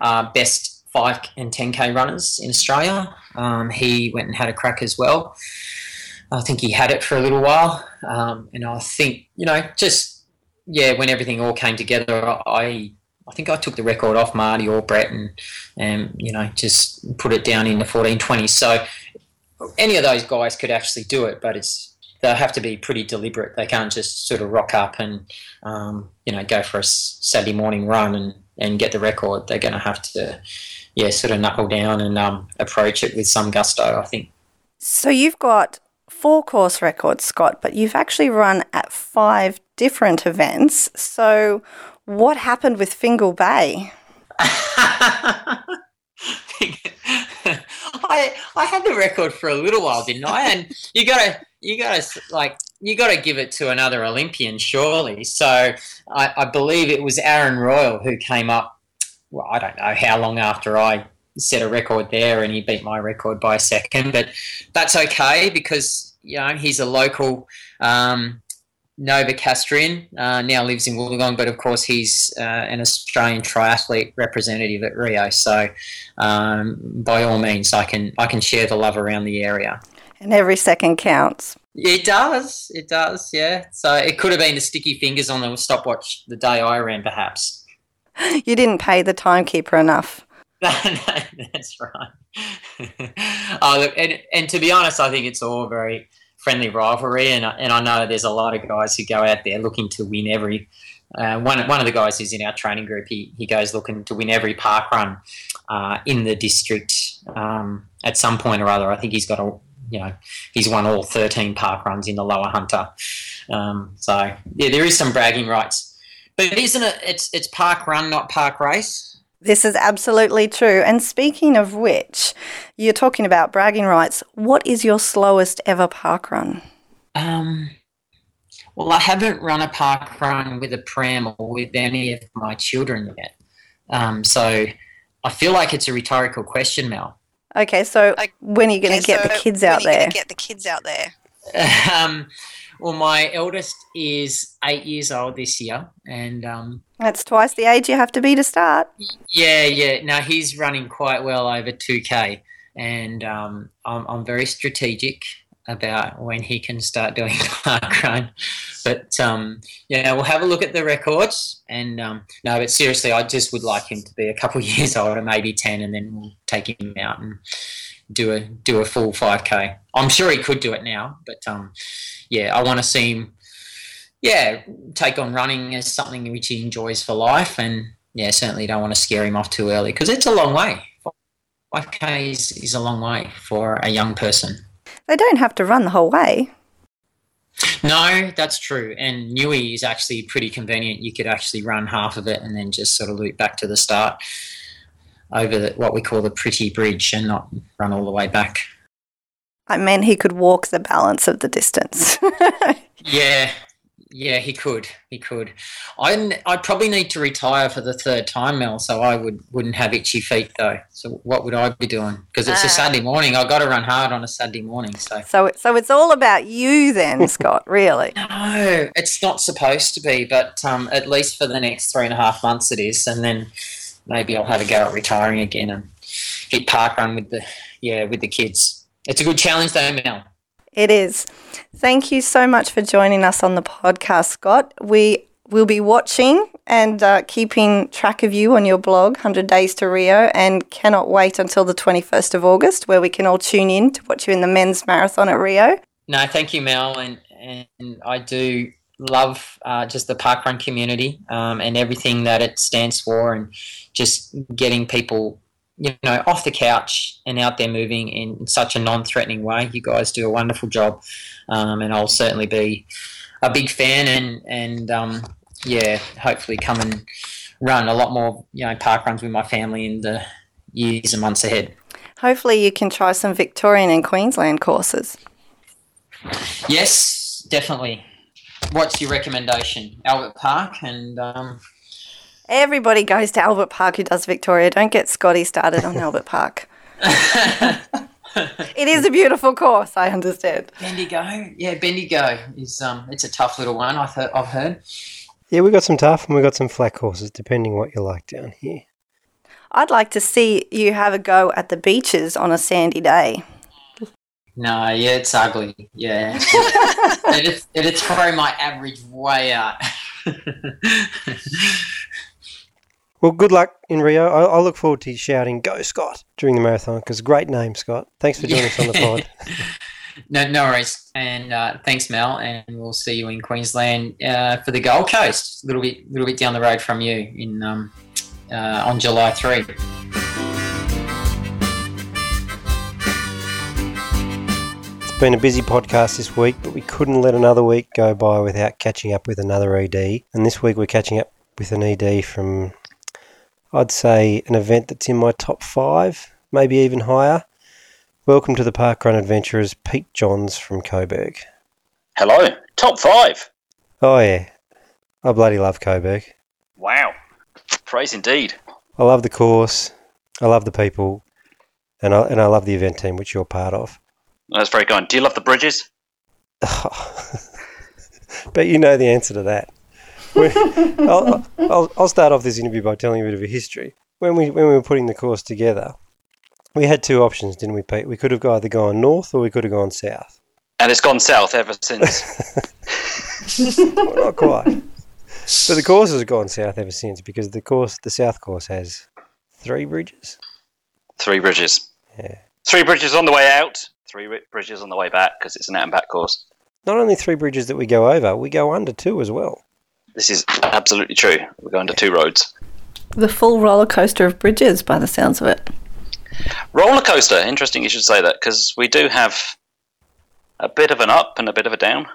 uh, best 5 and 10K runners in Australia, um, he went and had a crack as well. I think he had it for a little while. Um, and I think, you know, just, yeah, when everything all came together, I I think I took the record off Marty or Brett and, and you know, just put it down in the 1420. So any of those guys could actually do it, but it's they'll have to be pretty deliberate. They can't just sort of rock up and um, you know go for a Saturday morning run and, and get the record. They're going to have to yeah sort of knuckle down and um, approach it with some gusto. I think. So you've got four course records, Scott, but you've actually run at five different events. So what happened with Fingal Bay? I I had the record for a little while, didn't I? And you got to you got to like you got to give it to another Olympian, surely. So I, I believe it was Aaron Royle who came up. Well, I don't know how long after I set a record there, and he beat my record by a second, but that's okay because you know he's a local. Um, Novocastrian uh, now lives in Wollongong, but of course he's uh, an Australian triathlete representative at Rio. So, um, by all means, I can I can share the love around the area. And every second counts. It does. It does. Yeah. So it could have been the sticky fingers on the stopwatch the day I ran, perhaps. You didn't pay the timekeeper enough. no, no, that's right. oh, look, and, and to be honest, I think it's all very friendly rivalry, and and I know there's a lot of guys who go out there looking to win every. Uh, one one of the guys who's in our training group, he he goes looking to win every park run uh, in the district um, at some point or other. I think he's got a you know he's won all 13 park runs in the lower hunter. Um, so yeah, there is some bragging rights, but isn't it? It's it's park run, not park race. This is absolutely true. And speaking of which, you're talking about bragging rights. What is your slowest ever park run? Um, well, I haven't run a park run with a pram or with any of my children yet. Um, so I feel like it's a rhetorical question, Mel. Okay, so when are you going to okay, get so the kids out there? Get the kids out there. um, well, my eldest is eight years old this year, and um, that's twice the age you have to be to start. Yeah, yeah. Now he's running quite well over two k, and um, I'm, I'm very strategic about when he can start doing park run. But um, yeah, we'll have a look at the records. And um, no, but seriously, I just would like him to be a couple years older, maybe ten, and then we'll take him out and do a do a full 5k. I'm sure he could do it now, but um, yeah, I want to see him, yeah, take on running as something which he enjoys for life, and yeah, certainly don't want to scare him off too early because it's a long way. 5k is, is a long way for a young person. They don't have to run the whole way. No, that's true. And Newy is actually pretty convenient. You could actually run half of it and then just sort of loop back to the start over the, what we call the pretty bridge and not run all the way back. I mean, he could walk the balance of the distance. yeah, yeah, he could. He could. I I probably need to retire for the third time, Mel. So I would wouldn't have itchy feet though. So what would I be doing? Because it's Ah. a Saturday morning. I got to run hard on a Saturday morning. So So, so it's all about you then, Scott. Really? no, it's not supposed to be. But um, at least for the next three and a half months, it is, and then maybe I'll have a go at retiring again and hit park run with the yeah with the kids. It's a good challenge though, Mel. It is. Thank you so much for joining us on the podcast, Scott. We will be watching and uh, keeping track of you on your blog, 100 Days to Rio, and cannot wait until the 21st of August, where we can all tune in to watch you in the men's marathon at Rio. No, thank you, Mel, and and I do love uh, just the parkrun community um, and everything that it stands for, and just getting people, you know, off the couch and out there moving in such a non-threatening way. You guys do a wonderful job, um, and I'll certainly be a big fan, and and um, yeah, hopefully come and run a lot more, you know, park runs with my family in the years and months ahead. Hopefully, you can try some Victorian and Queensland courses. Yes, definitely. What's your recommendation? Albert Park and um, Everybody goes to Albert Park who does Victoria. Don't get Scotty started on Albert Park. It is a beautiful course, I understand. Bendigo. Yeah, Bendigo is um, it's a tough little one. I've heard. I've heard. Yeah, we got some tough and we got some flat courses, depending what you like down here. I'd like to see you have a go at the beaches on a sandy day. No, yeah, it's ugly. Yeah, it'd, it'd throw my average way out. Well, good luck in Rio. I, I look forward to you shouting "Go Scott" during the marathon because great name, Scott. Thanks for joining us on the pod. no, no worries. And uh, thanks, Mel. And we'll see you in Queensland uh, for the Gold Coast, a little bit, little bit down the road from you in um, uh, on July three. It's been a busy podcast this week, but we couldn't let another week go by without catching up with another ED. And this week we're catching up with an ED from, I'd say, an event that's in my top five, maybe even higher. Welcome to the Parkrun Adventurers, Pete Johns from Coburg. Hello, top five. Oh yeah, I bloody love Coburg. Wow, praise indeed. I love the course, I love the people, and I and I love the event team which you're part of. That's very kind. Do you love the bridges? but you know the answer to that. We- I'll, I'll, I'll start off this interview by telling you a bit of a history. When we when we were putting the course together, we had two options, didn't we, Pete? We could have either gone north or we could have gone south. And it's gone south ever since. Well, not quite. But the course has gone south ever since because the course, the south course, has three bridges. three bridges. Yeah. Three bridges on the way out. Three bridges on the way back because it's an out and back course. Not only three bridges that we go over, we go under two as well. This is absolutely true. We're going to two roads. The full roller coaster of bridges, by the sounds of it. Roller coaster. Interesting you should say that because we do have a bit of an up and a bit of a down.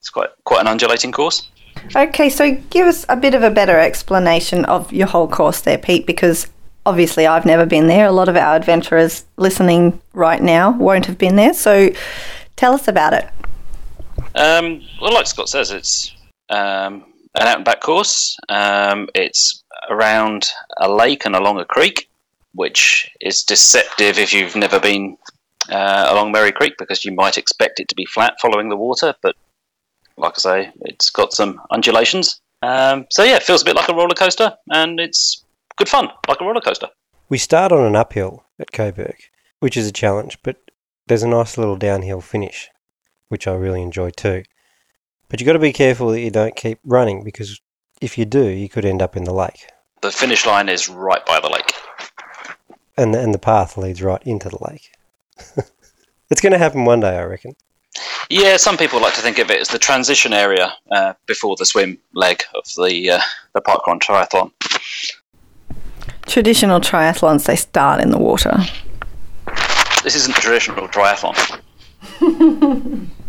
It's quite quite an undulating course. Okay, so give us a bit of a better explanation of your whole course there, Pete, because obviously I've never been there. A lot of our adventurers listening right now won't have been there. So tell us about it. Um, well, like Scott says, it's um, an out and back course. Um, it's around a lake and along a creek, which is deceptive if you've never been uh, along Merry Creek because you might expect it to be flat following the water, but like I say, it's got some undulations. Um, so yeah, it feels a bit like a roller coaster, and it's good fun, like a roller coaster. We start on an uphill at Coburg, which is a challenge, but there's a nice little downhill finish, which I really enjoy too. But you've got to be careful that you don't keep running because if you do, you could end up in the lake. The finish line is right by the lake. And the, and the path leads right into the lake. it's going to happen one day, I reckon. Yeah, some people like to think of it as the transition area uh, before the swim leg of the uh, the parkrun triathlon. Traditional triathlons, they start in the water. This isn't a traditional triathlon.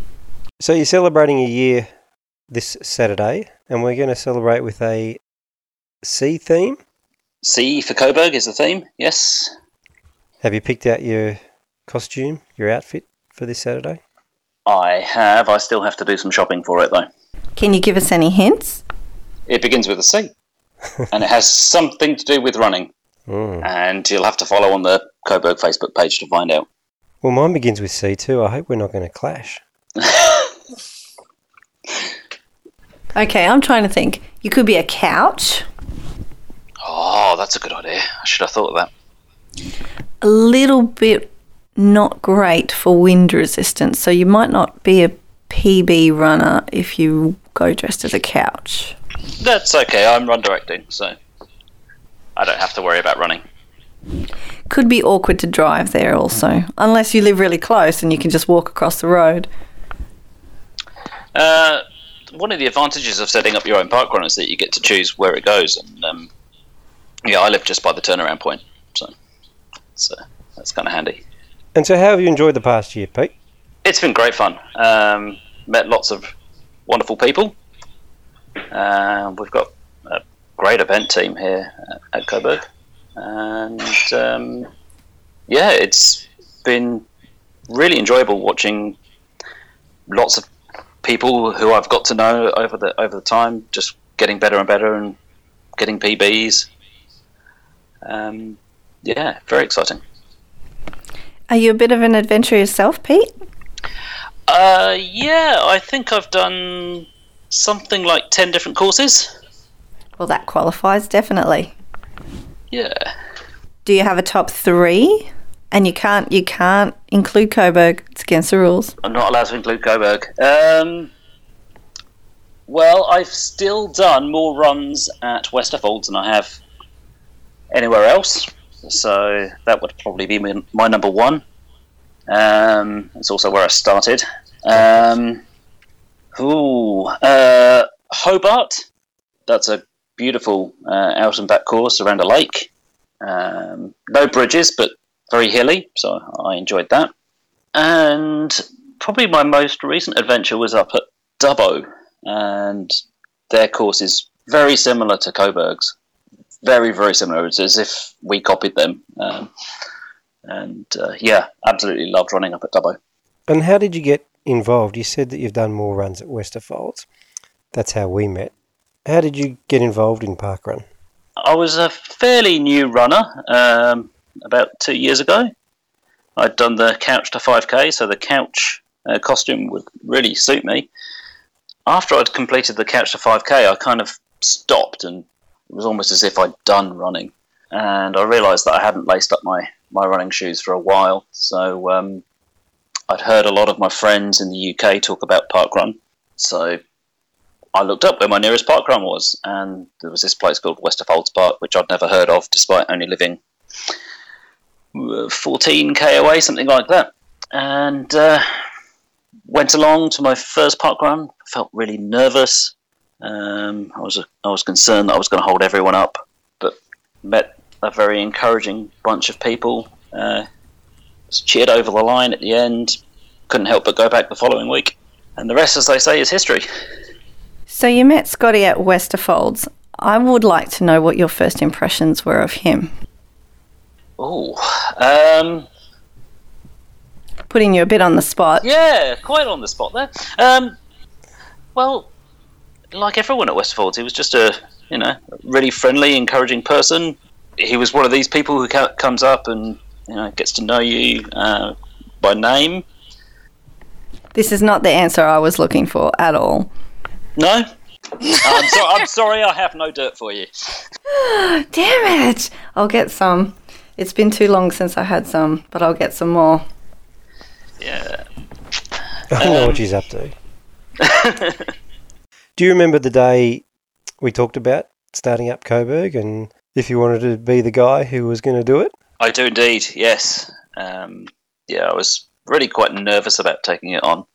So you're celebrating a year this Saturday, and we're going to celebrate with a sea theme. C for Coburg is the theme. Yes. Have you picked out your costume, your outfit for this Saturday? I have. I still have to do some shopping for it though. Can you give us any hints? It begins with a C, and it has something to do with running. Mm. And you'll have to follow on the Coburg Facebook page to find out. Well, mine begins with C too. I hope we're not going to clash. Okay, I'm trying to think. You could be a couch, Oh, that's a good idea. I should have thought of that. a little bit not great for wind resistance, so you might not be a PB runner if you go dressed as a couch. That's okay. I'm run directing, so I don't have to worry about running. Could be awkward to drive there also, unless you live really close and you can just walk across the road. Uh, one of the advantages of setting up your own parkrun is that you get to choose where it goes. And um, yeah, I live just by the turnaround point, so so that's kind of handy. And so, how have you enjoyed the past year, Pete? It's been great fun. Um, met lots of wonderful people. Uh, we've got a great event team here at, at Coburg, and um, yeah, it's been really enjoyable watching lots of people who I've got to know over the over the time, just getting better and better and getting PBs. Um, yeah, very exciting. Are you a bit of an adventurer yourself, Pete? Uh, yeah, I think I've done something like ten different courses. Well, that qualifies definitely. Yeah. Do you have a top three? And you can't you can't include Coburg. It's against the rules. I'm not allowed to include Coburg. Um, well, I've still done more runs at Westerfolds than I have anywhere else, so that would probably be my, my number one. Um, it's also where I started. Um, ooh, uh, Hobart. That's a beautiful uh, out and back course around a lake. Um, no bridges, but very hilly, so I enjoyed that. And probably my most recent adventure was up at Dubbo, and their course is very similar to Coburg's. Very, very similar. It's as if we copied them. Um, and uh, yeah, absolutely loved running up at Dubbo. And how did you get involved? You said that you've done more runs at Westerfolds. That's how we met. How did you get involved in parkrun? I was a fairly new runner um, about two years ago. I'd done the couch to 5k, so the couch uh, costume would really suit me. After I'd completed the couch to 5k, I kind of stopped and it was almost as if I'd done running. And I realised that I hadn't laced up my, my running shoes for a while. So um, I'd heard a lot of my friends in the UK talk about parkrun. So I looked up where my nearest parkrun was, and there was this place called Westerfolds Park, which I'd never heard of, despite only living 14k away, something like that. And uh, went along to my first parkrun. Felt really nervous. Um, I was I was concerned that I was going to hold everyone up, but met a very encouraging bunch of people. Uh, cheered over the line at the end. Couldn't help but go back the following week. And the rest, as they say, is history. So you met Scotty at Westerfolds. I would like to know what your first impressions were of him. Oh, um, Putting you a bit on the spot. yeah, quite on the spot there. Um, well, like everyone at Westfolds, he was just a you know really friendly, encouraging person. He was one of these people who ca- comes up and you know gets to know you uh, by name. This is not the answer I was looking for at all. No, I'm, so- I'm sorry, I have no dirt for you. Damn it! I'll get some. It's been too long since I had some, but I'll get some more. Yeah. I don't know what she's up to. Do you remember the day we talked about starting up Coburg and if you wanted to be the guy who was going to do it? I do indeed, yes. Um, yeah, I was really quite nervous about taking it on,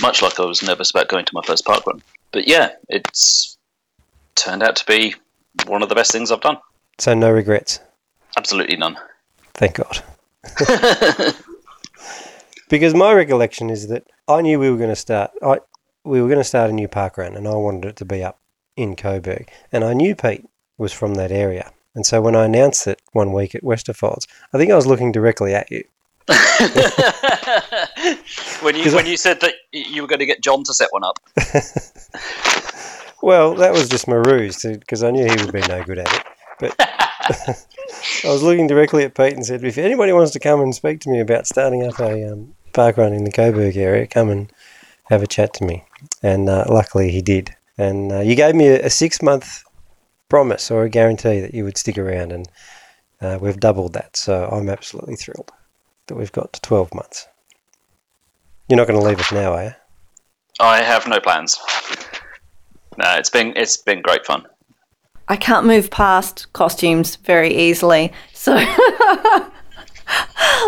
much like I was nervous about going to my first park run. But yeah, it's turned out to be one of the best things I've done. So no regrets. Absolutely none. Thank God. Because my recollection is that I knew we were going to start. I we were going to start a new park run, and I wanted it to be up in Coburg. And I knew Pete was from that area, and so when I announced it one week at Westerfolds, I think I was looking directly at you. when you when you said that you were going to get John to set one up. Well, that was just my ruse because I knew he would be no good at it. But I was looking directly at Pete and said, if anybody wants to come and speak to me about starting up a um, park run in the Coburg area, come and have a chat to me. And uh, luckily he did. And uh, you gave me a, a six month promise or a guarantee that you would stick around, and uh, we've doubled that. So I'm absolutely thrilled that we've got to 12 months. You're not going to leave us now, are you? I have no plans. No, it's been it's been great fun. I can't move past costumes very easily. So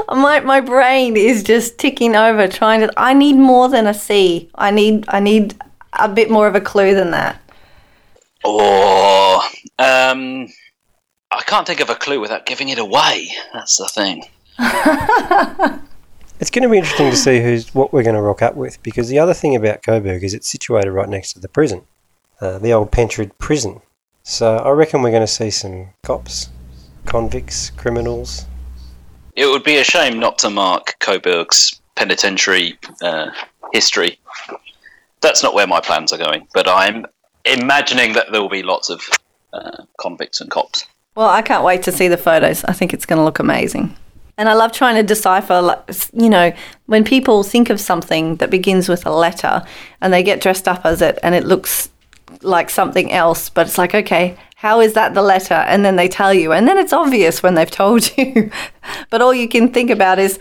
my my brain is just ticking over trying to I need more than a C. I need I need a bit more of a clue than that. Or um, I can't think of a clue without giving it away. That's the thing. It's going to be interesting to see who's what we're going to rock up with because the other thing about Coburg is it's situated right next to the prison, uh, the old Pentridge prison. So I reckon we're going to see some cops, convicts, criminals. It would be a shame not to mark Coburg's penitentiary uh, history. That's not where my plans are going, but I'm imagining that there will be lots of uh, convicts and cops. Well, I can't wait to see the photos. I think it's going to look amazing. And I love trying to decipher, like, you know, when people think of something that begins with a letter and they get dressed up as it and it looks like something else, but it's like, okay, how is that the letter? And then they tell you, and then it's obvious when they've told you. but all you can think about is,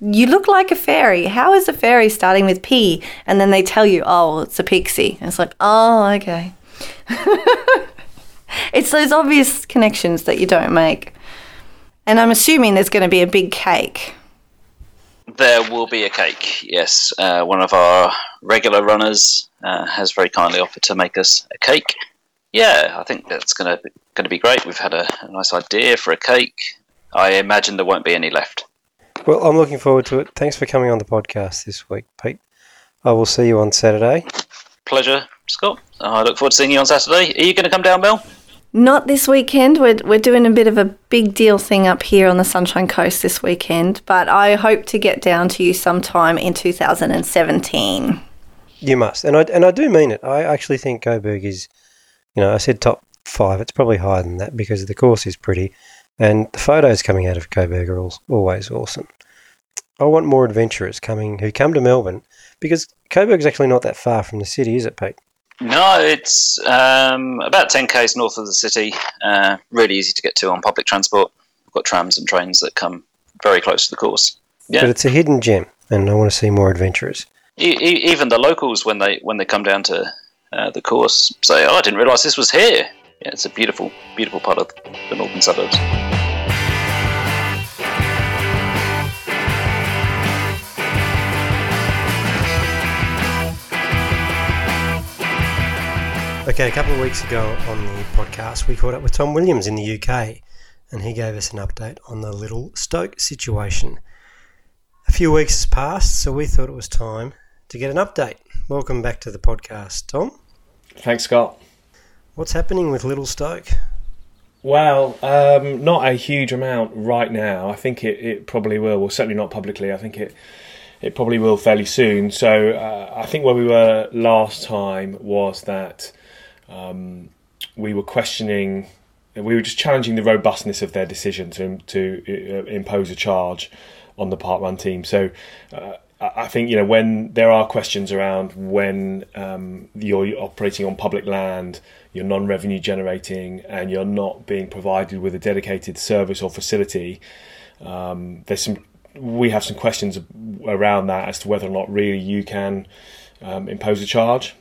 you look like a fairy. How is a fairy starting with P? And then they tell you, oh, it's a pixie. And it's like, oh, okay. it's those obvious connections that you don't make. And I'm assuming there's going to be a big cake. There will be a cake, yes. Uh, one of our regular runners uh, has very kindly offered to make us a cake. Yeah, I think that's going to going to be great. We've had a, a nice idea for a cake. I imagine there won't be any left. Well, I'm looking forward to it. Thanks for coming on the podcast this week, Pete. I will see you on Saturday. Pleasure, Scott. I look forward to seeing you on Saturday. Are you going to come down, Mel? Not this weekend. We're, we're doing a bit of a big deal thing up here on the Sunshine Coast this weekend, but I hope to get down to you sometime in 2017. You must, and I and I do mean it. I actually think Coburg is, you know, I said top five. It's probably higher than that because the course is pretty, and the photos coming out of Coburg are al- always awesome. I want more adventurers coming who come to Melbourne because Coburg's actually not that far from the city, is it, Pete? No, it's um, about 10 k's north of the city. Uh, really easy to get to on public transport. We've got trams and trains that come very close to the course. Yeah. But it's a hidden gem, and I want to see more adventurers. E- e- even the locals, when they when they come down to uh, the course, say, "Oh, I didn't realise this was here." Yeah, it's a beautiful, beautiful part of the northern suburbs. Okay, a couple of weeks ago on the podcast, we caught up with Tom Williams in the UK, and he gave us an update on the Little Stoke situation. A few weeks has passed, so we thought it was time to get an update. Welcome back to the podcast, Tom. Thanks, Scott. What's happening with Little Stoke? Well, um, not a huge amount right now. I think it, it probably will. Well, certainly not publicly. I think it it probably will fairly soon. So uh, I think where we were last time was that um, we were questioning, we were just challenging the robustness of their decision to to uh, impose a charge on the park run team. So. Uh, I I think you know when there are questions around when um, you're operating on public land, you're non-revenue generating, and you're not being provided with a dedicated service or facility. Um, there's some we have some questions around that as to whether or not really you can um, impose a charge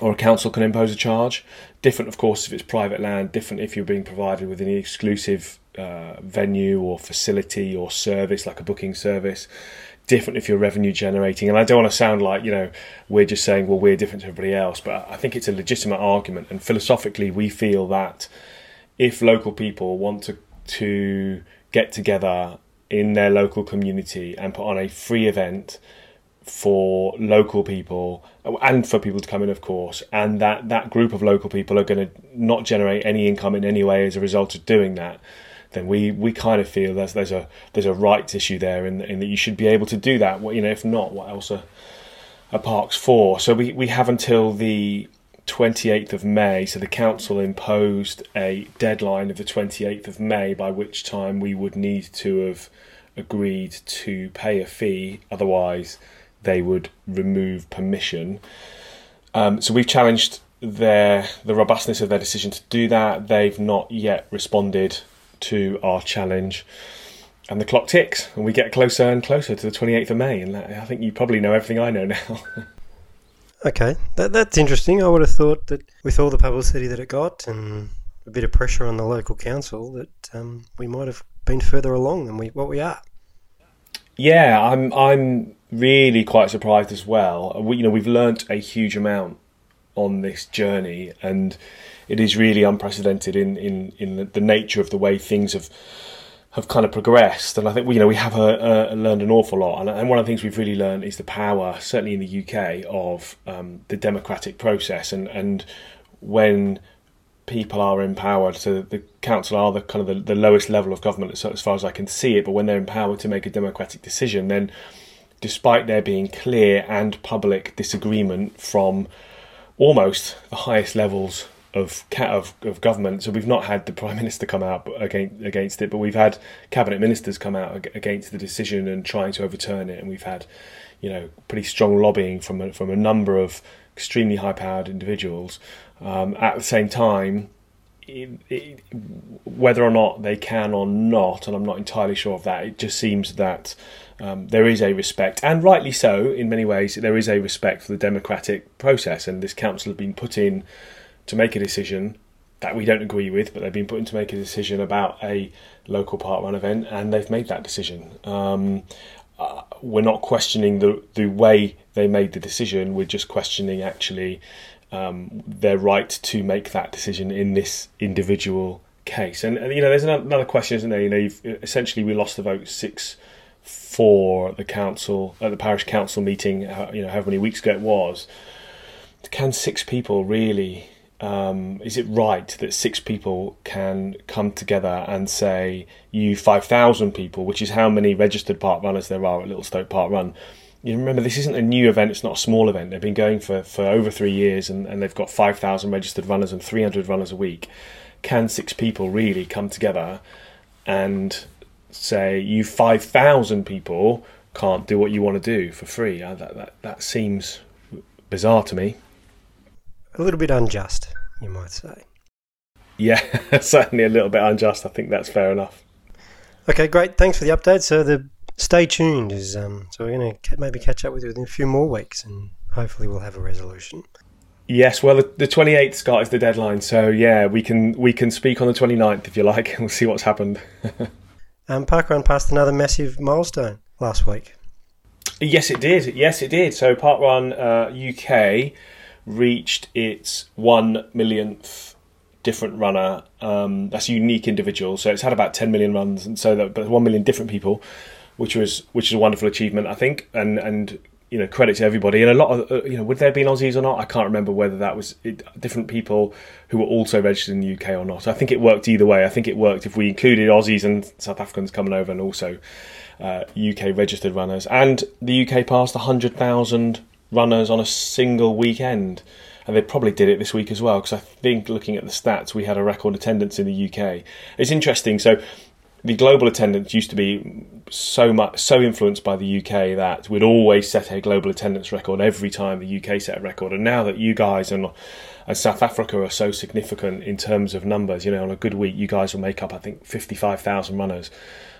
or a council can impose a charge. Different, of course, if it's private land. Different if you're being provided with an exclusive uh, venue or facility or service like a booking service different if you're revenue generating. And I don't want to sound like, you know, we're just saying, well, we're different to everybody else, but I think it's a legitimate argument. And philosophically, we feel that if local people want to, to get together in their local community and put on a free event for local people and for people to come in of course and that that group of local people are going to not generate any income in any way as a result of doing that then we, we kind of feel there's there's a there's a rights issue there, in, in that you should be able to do that. You know, if not, what else are, are parks for? So we, we have until the 28th of May. So the council imposed a deadline of the 28th of May, by which time we would need to have agreed to pay a fee. Otherwise, they would remove permission. Um, so we've challenged their the robustness of their decision to do that. They've not yet responded to our challenge. And the clock ticks, and we get closer and closer to the 28th of May. And I think you probably know everything I know now. Okay, that, that's interesting. I would have thought that with all the publicity that it got and a bit of pressure on the local council, that um, we might have been further along than we what we are. Yeah, I'm I'm really quite surprised as well. We, you know, we've learnt a huge amount on this journey, and it is really unprecedented in in in the, nature of the way things have have kind of progressed. And I think we, you know we have uh, uh, learned an awful lot. And, and, one of the things we've really learned is the power, certainly in the UK, of um, the democratic process. And and when people are empowered, so the council are the kind of the, the lowest level of government as, far as I can see it. But when they're empowered to make a democratic decision, then despite there being clear and public disagreement from almost the highest levels of of, of government. So we've not had the prime minister come out against against it, but we've had cabinet ministers come out against the decision and trying to overturn it, and we've had, you know, pretty strong lobbying from a, from a number of extremely high powered individuals. Um, at the same time, it, it, whether or not they can or not, and I'm not entirely sure of that, it just seems that um, there is a respect, and rightly so in many ways, there is a respect for the democratic process, and this council has been put in to make a decision that we don't agree with, but they've been put in to make a decision about a local park run event, and they've made that decision. Um, uh, we're not questioning the the way they made the decision. We're just questioning actually um, their right to make that decision in this individual case. And, and you know, there's another question, isn't there? You know, essentially we lost the vote six for the council at the parish council meeting. You know, however many weeks ago it was. Can six people really um, is it right that six people can come together and say, you 5,000 people, which is how many registered park runners there are at Little Stoke Park Run? You remember, this isn't a new event, it's not a small event. They've been going for, for over three years and, and they've got 5,000 registered runners and 300 runners a week. Can six people really come together and say, you 5,000 people can't do what you want to do for free? Uh, that, that, that seems bizarre to me a little bit unjust, you might say. Yeah, certainly a little bit unjust. I think that's fair enough. Okay, great. Thanks for the update. So the stay tuned is um, so we're going to maybe catch up with you within a few more weeks, and hopefully we'll have a resolution. Yes, well, the twenty eighth, Scott, is the deadline. So yeah, we can we can speak on the 29th if you like, and we'll see what's happened. um, Parkrun passed another massive milestone last week. Yes, it did. Yes, it did. So Parkrun uh, UK reached its one millionth different runner. Um, that's a unique individual. So it's had about 10 million runs, and so that but one million different people, which was which is a wonderful achievement, I think. And and you know credit to everybody. And a lot of uh, you know would there have been Aussies or not? I can't remember whether that was it, different people who were also registered in the UK or not. I think it worked either way. I think it worked if we included Aussies and South Africans coming over, and also. Uh, UK registered runners, and the UK passed 100,000 runners on a single weekend. And they probably did it this week as well, because I think looking at the stats, we had a record attendance in the UK. It's interesting. So the global attendance used to be so much so influenced by the UK that we'd always set a global attendance record every time the UK set a record. And now that you guys and, and South Africa are so significant in terms of numbers, you know, on a good week, you guys will make up, I think, fifty-five thousand runners.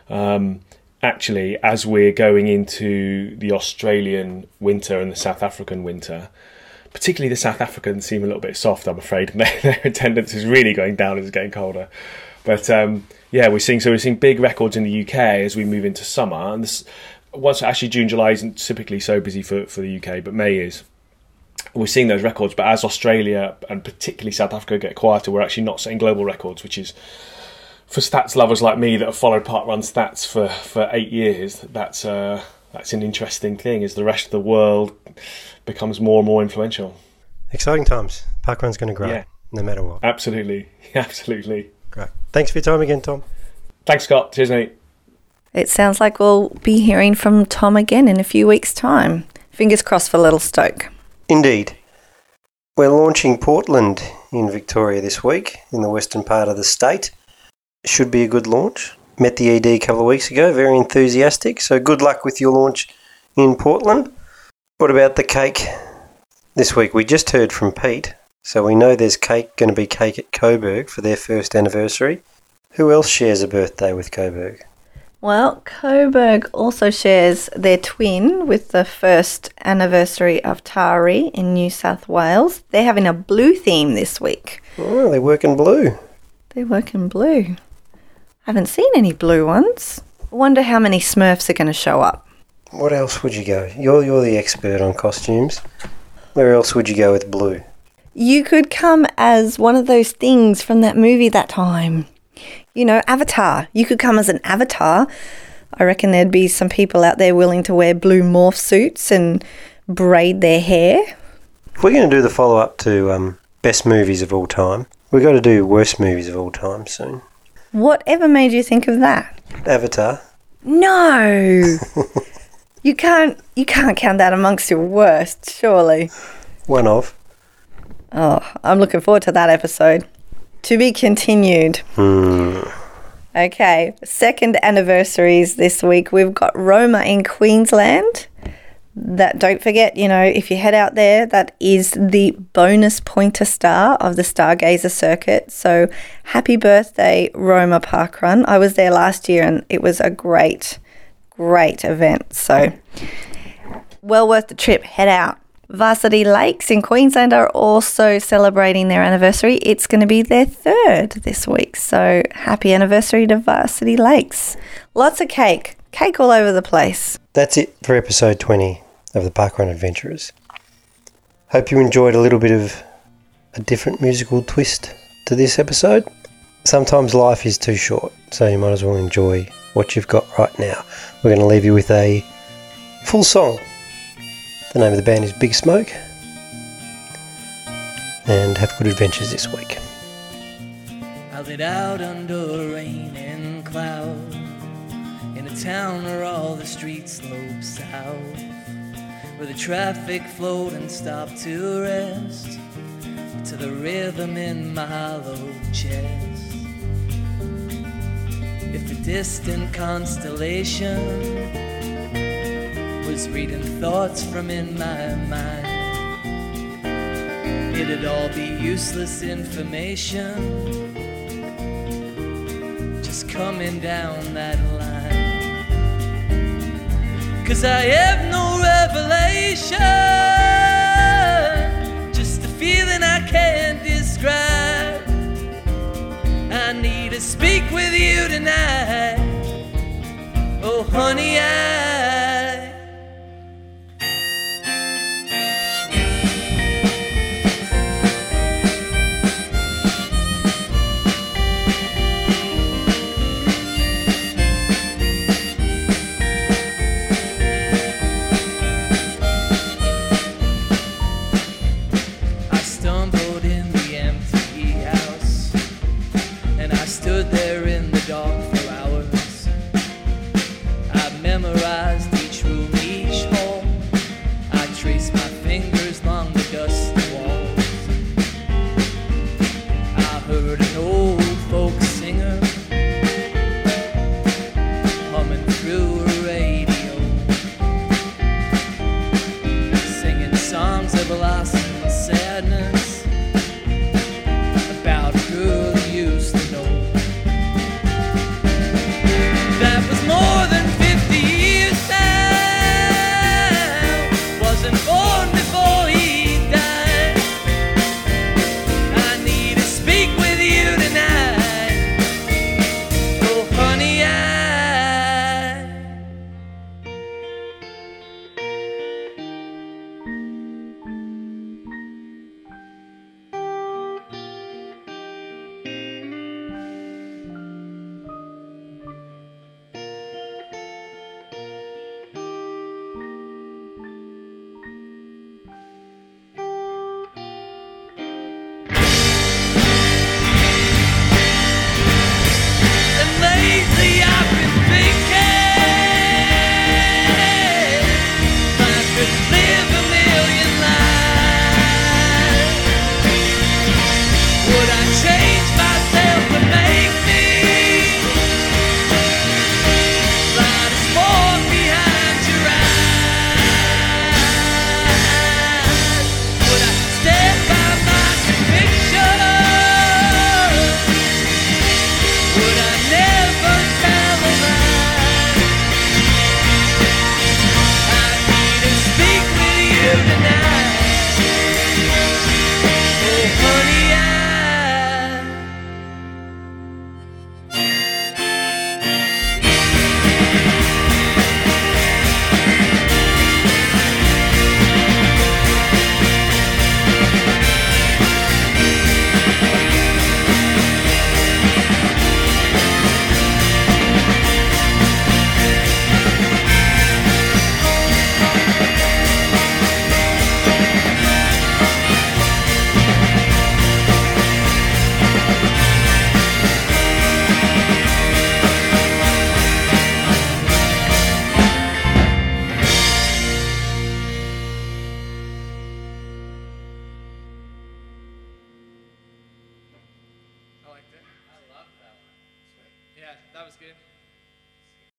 Um, actually, as we're going into the Australian winter and the South African winter, particularly the South Africans seem a little bit soft, I'm afraid. Their attendance is really going down as it's getting colder. But um, yeah, we're seeing so we're seeing big records in the UK as we move into summer. And this, once actually June, July isn't typically so busy for, for the UK, but May is. We're seeing those records, but as Australia and particularly South Africa get quieter, we're actually not setting global records, which is for stats lovers like me that have followed parkrun stats for, for eight years, that's uh, that's an interesting thing as the rest of the world becomes more and more influential. Exciting times. Parkrun's going to grow, yeah. no matter what. Absolutely, absolutely. Great. Thanks for your time again, Tom. Thanks, Scott. Cheers, mate. It sounds like we'll be hearing from Tom again in a few weeks' time. Fingers crossed for Little Stoke. Indeed. We're launching Portland in Victoria this week, in the western part of the state. Should be a good launch. Met the ED a couple of weeks ago, very enthusiastic. So good luck with your launch in Portland. What about the cake this week? We just heard from Pete, so we know there's cake going to be cake at Coburg for their first anniversary. Who else shares a birthday with Coburg? Well, Coburg also shares their twin with the first anniversary of Taree in New South Wales. They're having a blue theme this week. Oh, they're working blue. They work in blue. I haven't seen any blue ones. Wonder how many Smurfs are going to show up. What else would you go? You're you're the expert on costumes. Where else would you go with blue? You could come as one of those things from that movie that time. You know, Avatar. You could come as an avatar. I reckon there'd be some people out there willing to wear blue morph suits and braid their hair. If we're going to do the follow up to um, best movies of all time, we've got to do worst movies of all time soon. Whatever made you think of that? Avatar. No. you can't you can't count that amongst your worst, surely. One of. Oh, I'm looking forward to that episode. To be continued. Hmm. Okay, second anniversaries this week. We've got Roma in Queensland. That don't forget, you know, if you head out there, that is the bonus pointer star of the Stargazer circuit. So happy birthday, Roma parkrun. I was there last year and it was a great, great event. So well worth the trip. Head out. Varsity Lakes in Queensland are also celebrating their anniversary. It's going to be their third this week. So happy anniversary to Varsity Lakes. Lots of cake. Cake all over the place. That's it for episode 20 of the Parkrun Adventurers. Hope you enjoyed a little bit of a different musical twist to this episode. Sometimes life is too short, so you might as well enjoy what you've got right now. We're going to leave you with a full song. The name of the band is Big Smoke. And have good adventures this week. I lit out under rain and cloud in a town where all the streets slope south, where the traffic flowed and stopped to rest to the rhythm in my hollow chest. If the distant constellation was reading thoughts from in my mind. It'd all be useless information just coming down that line. Cause I have no revelation, just a feeling I can't describe. I need to speak with you tonight. Oh, honey, I.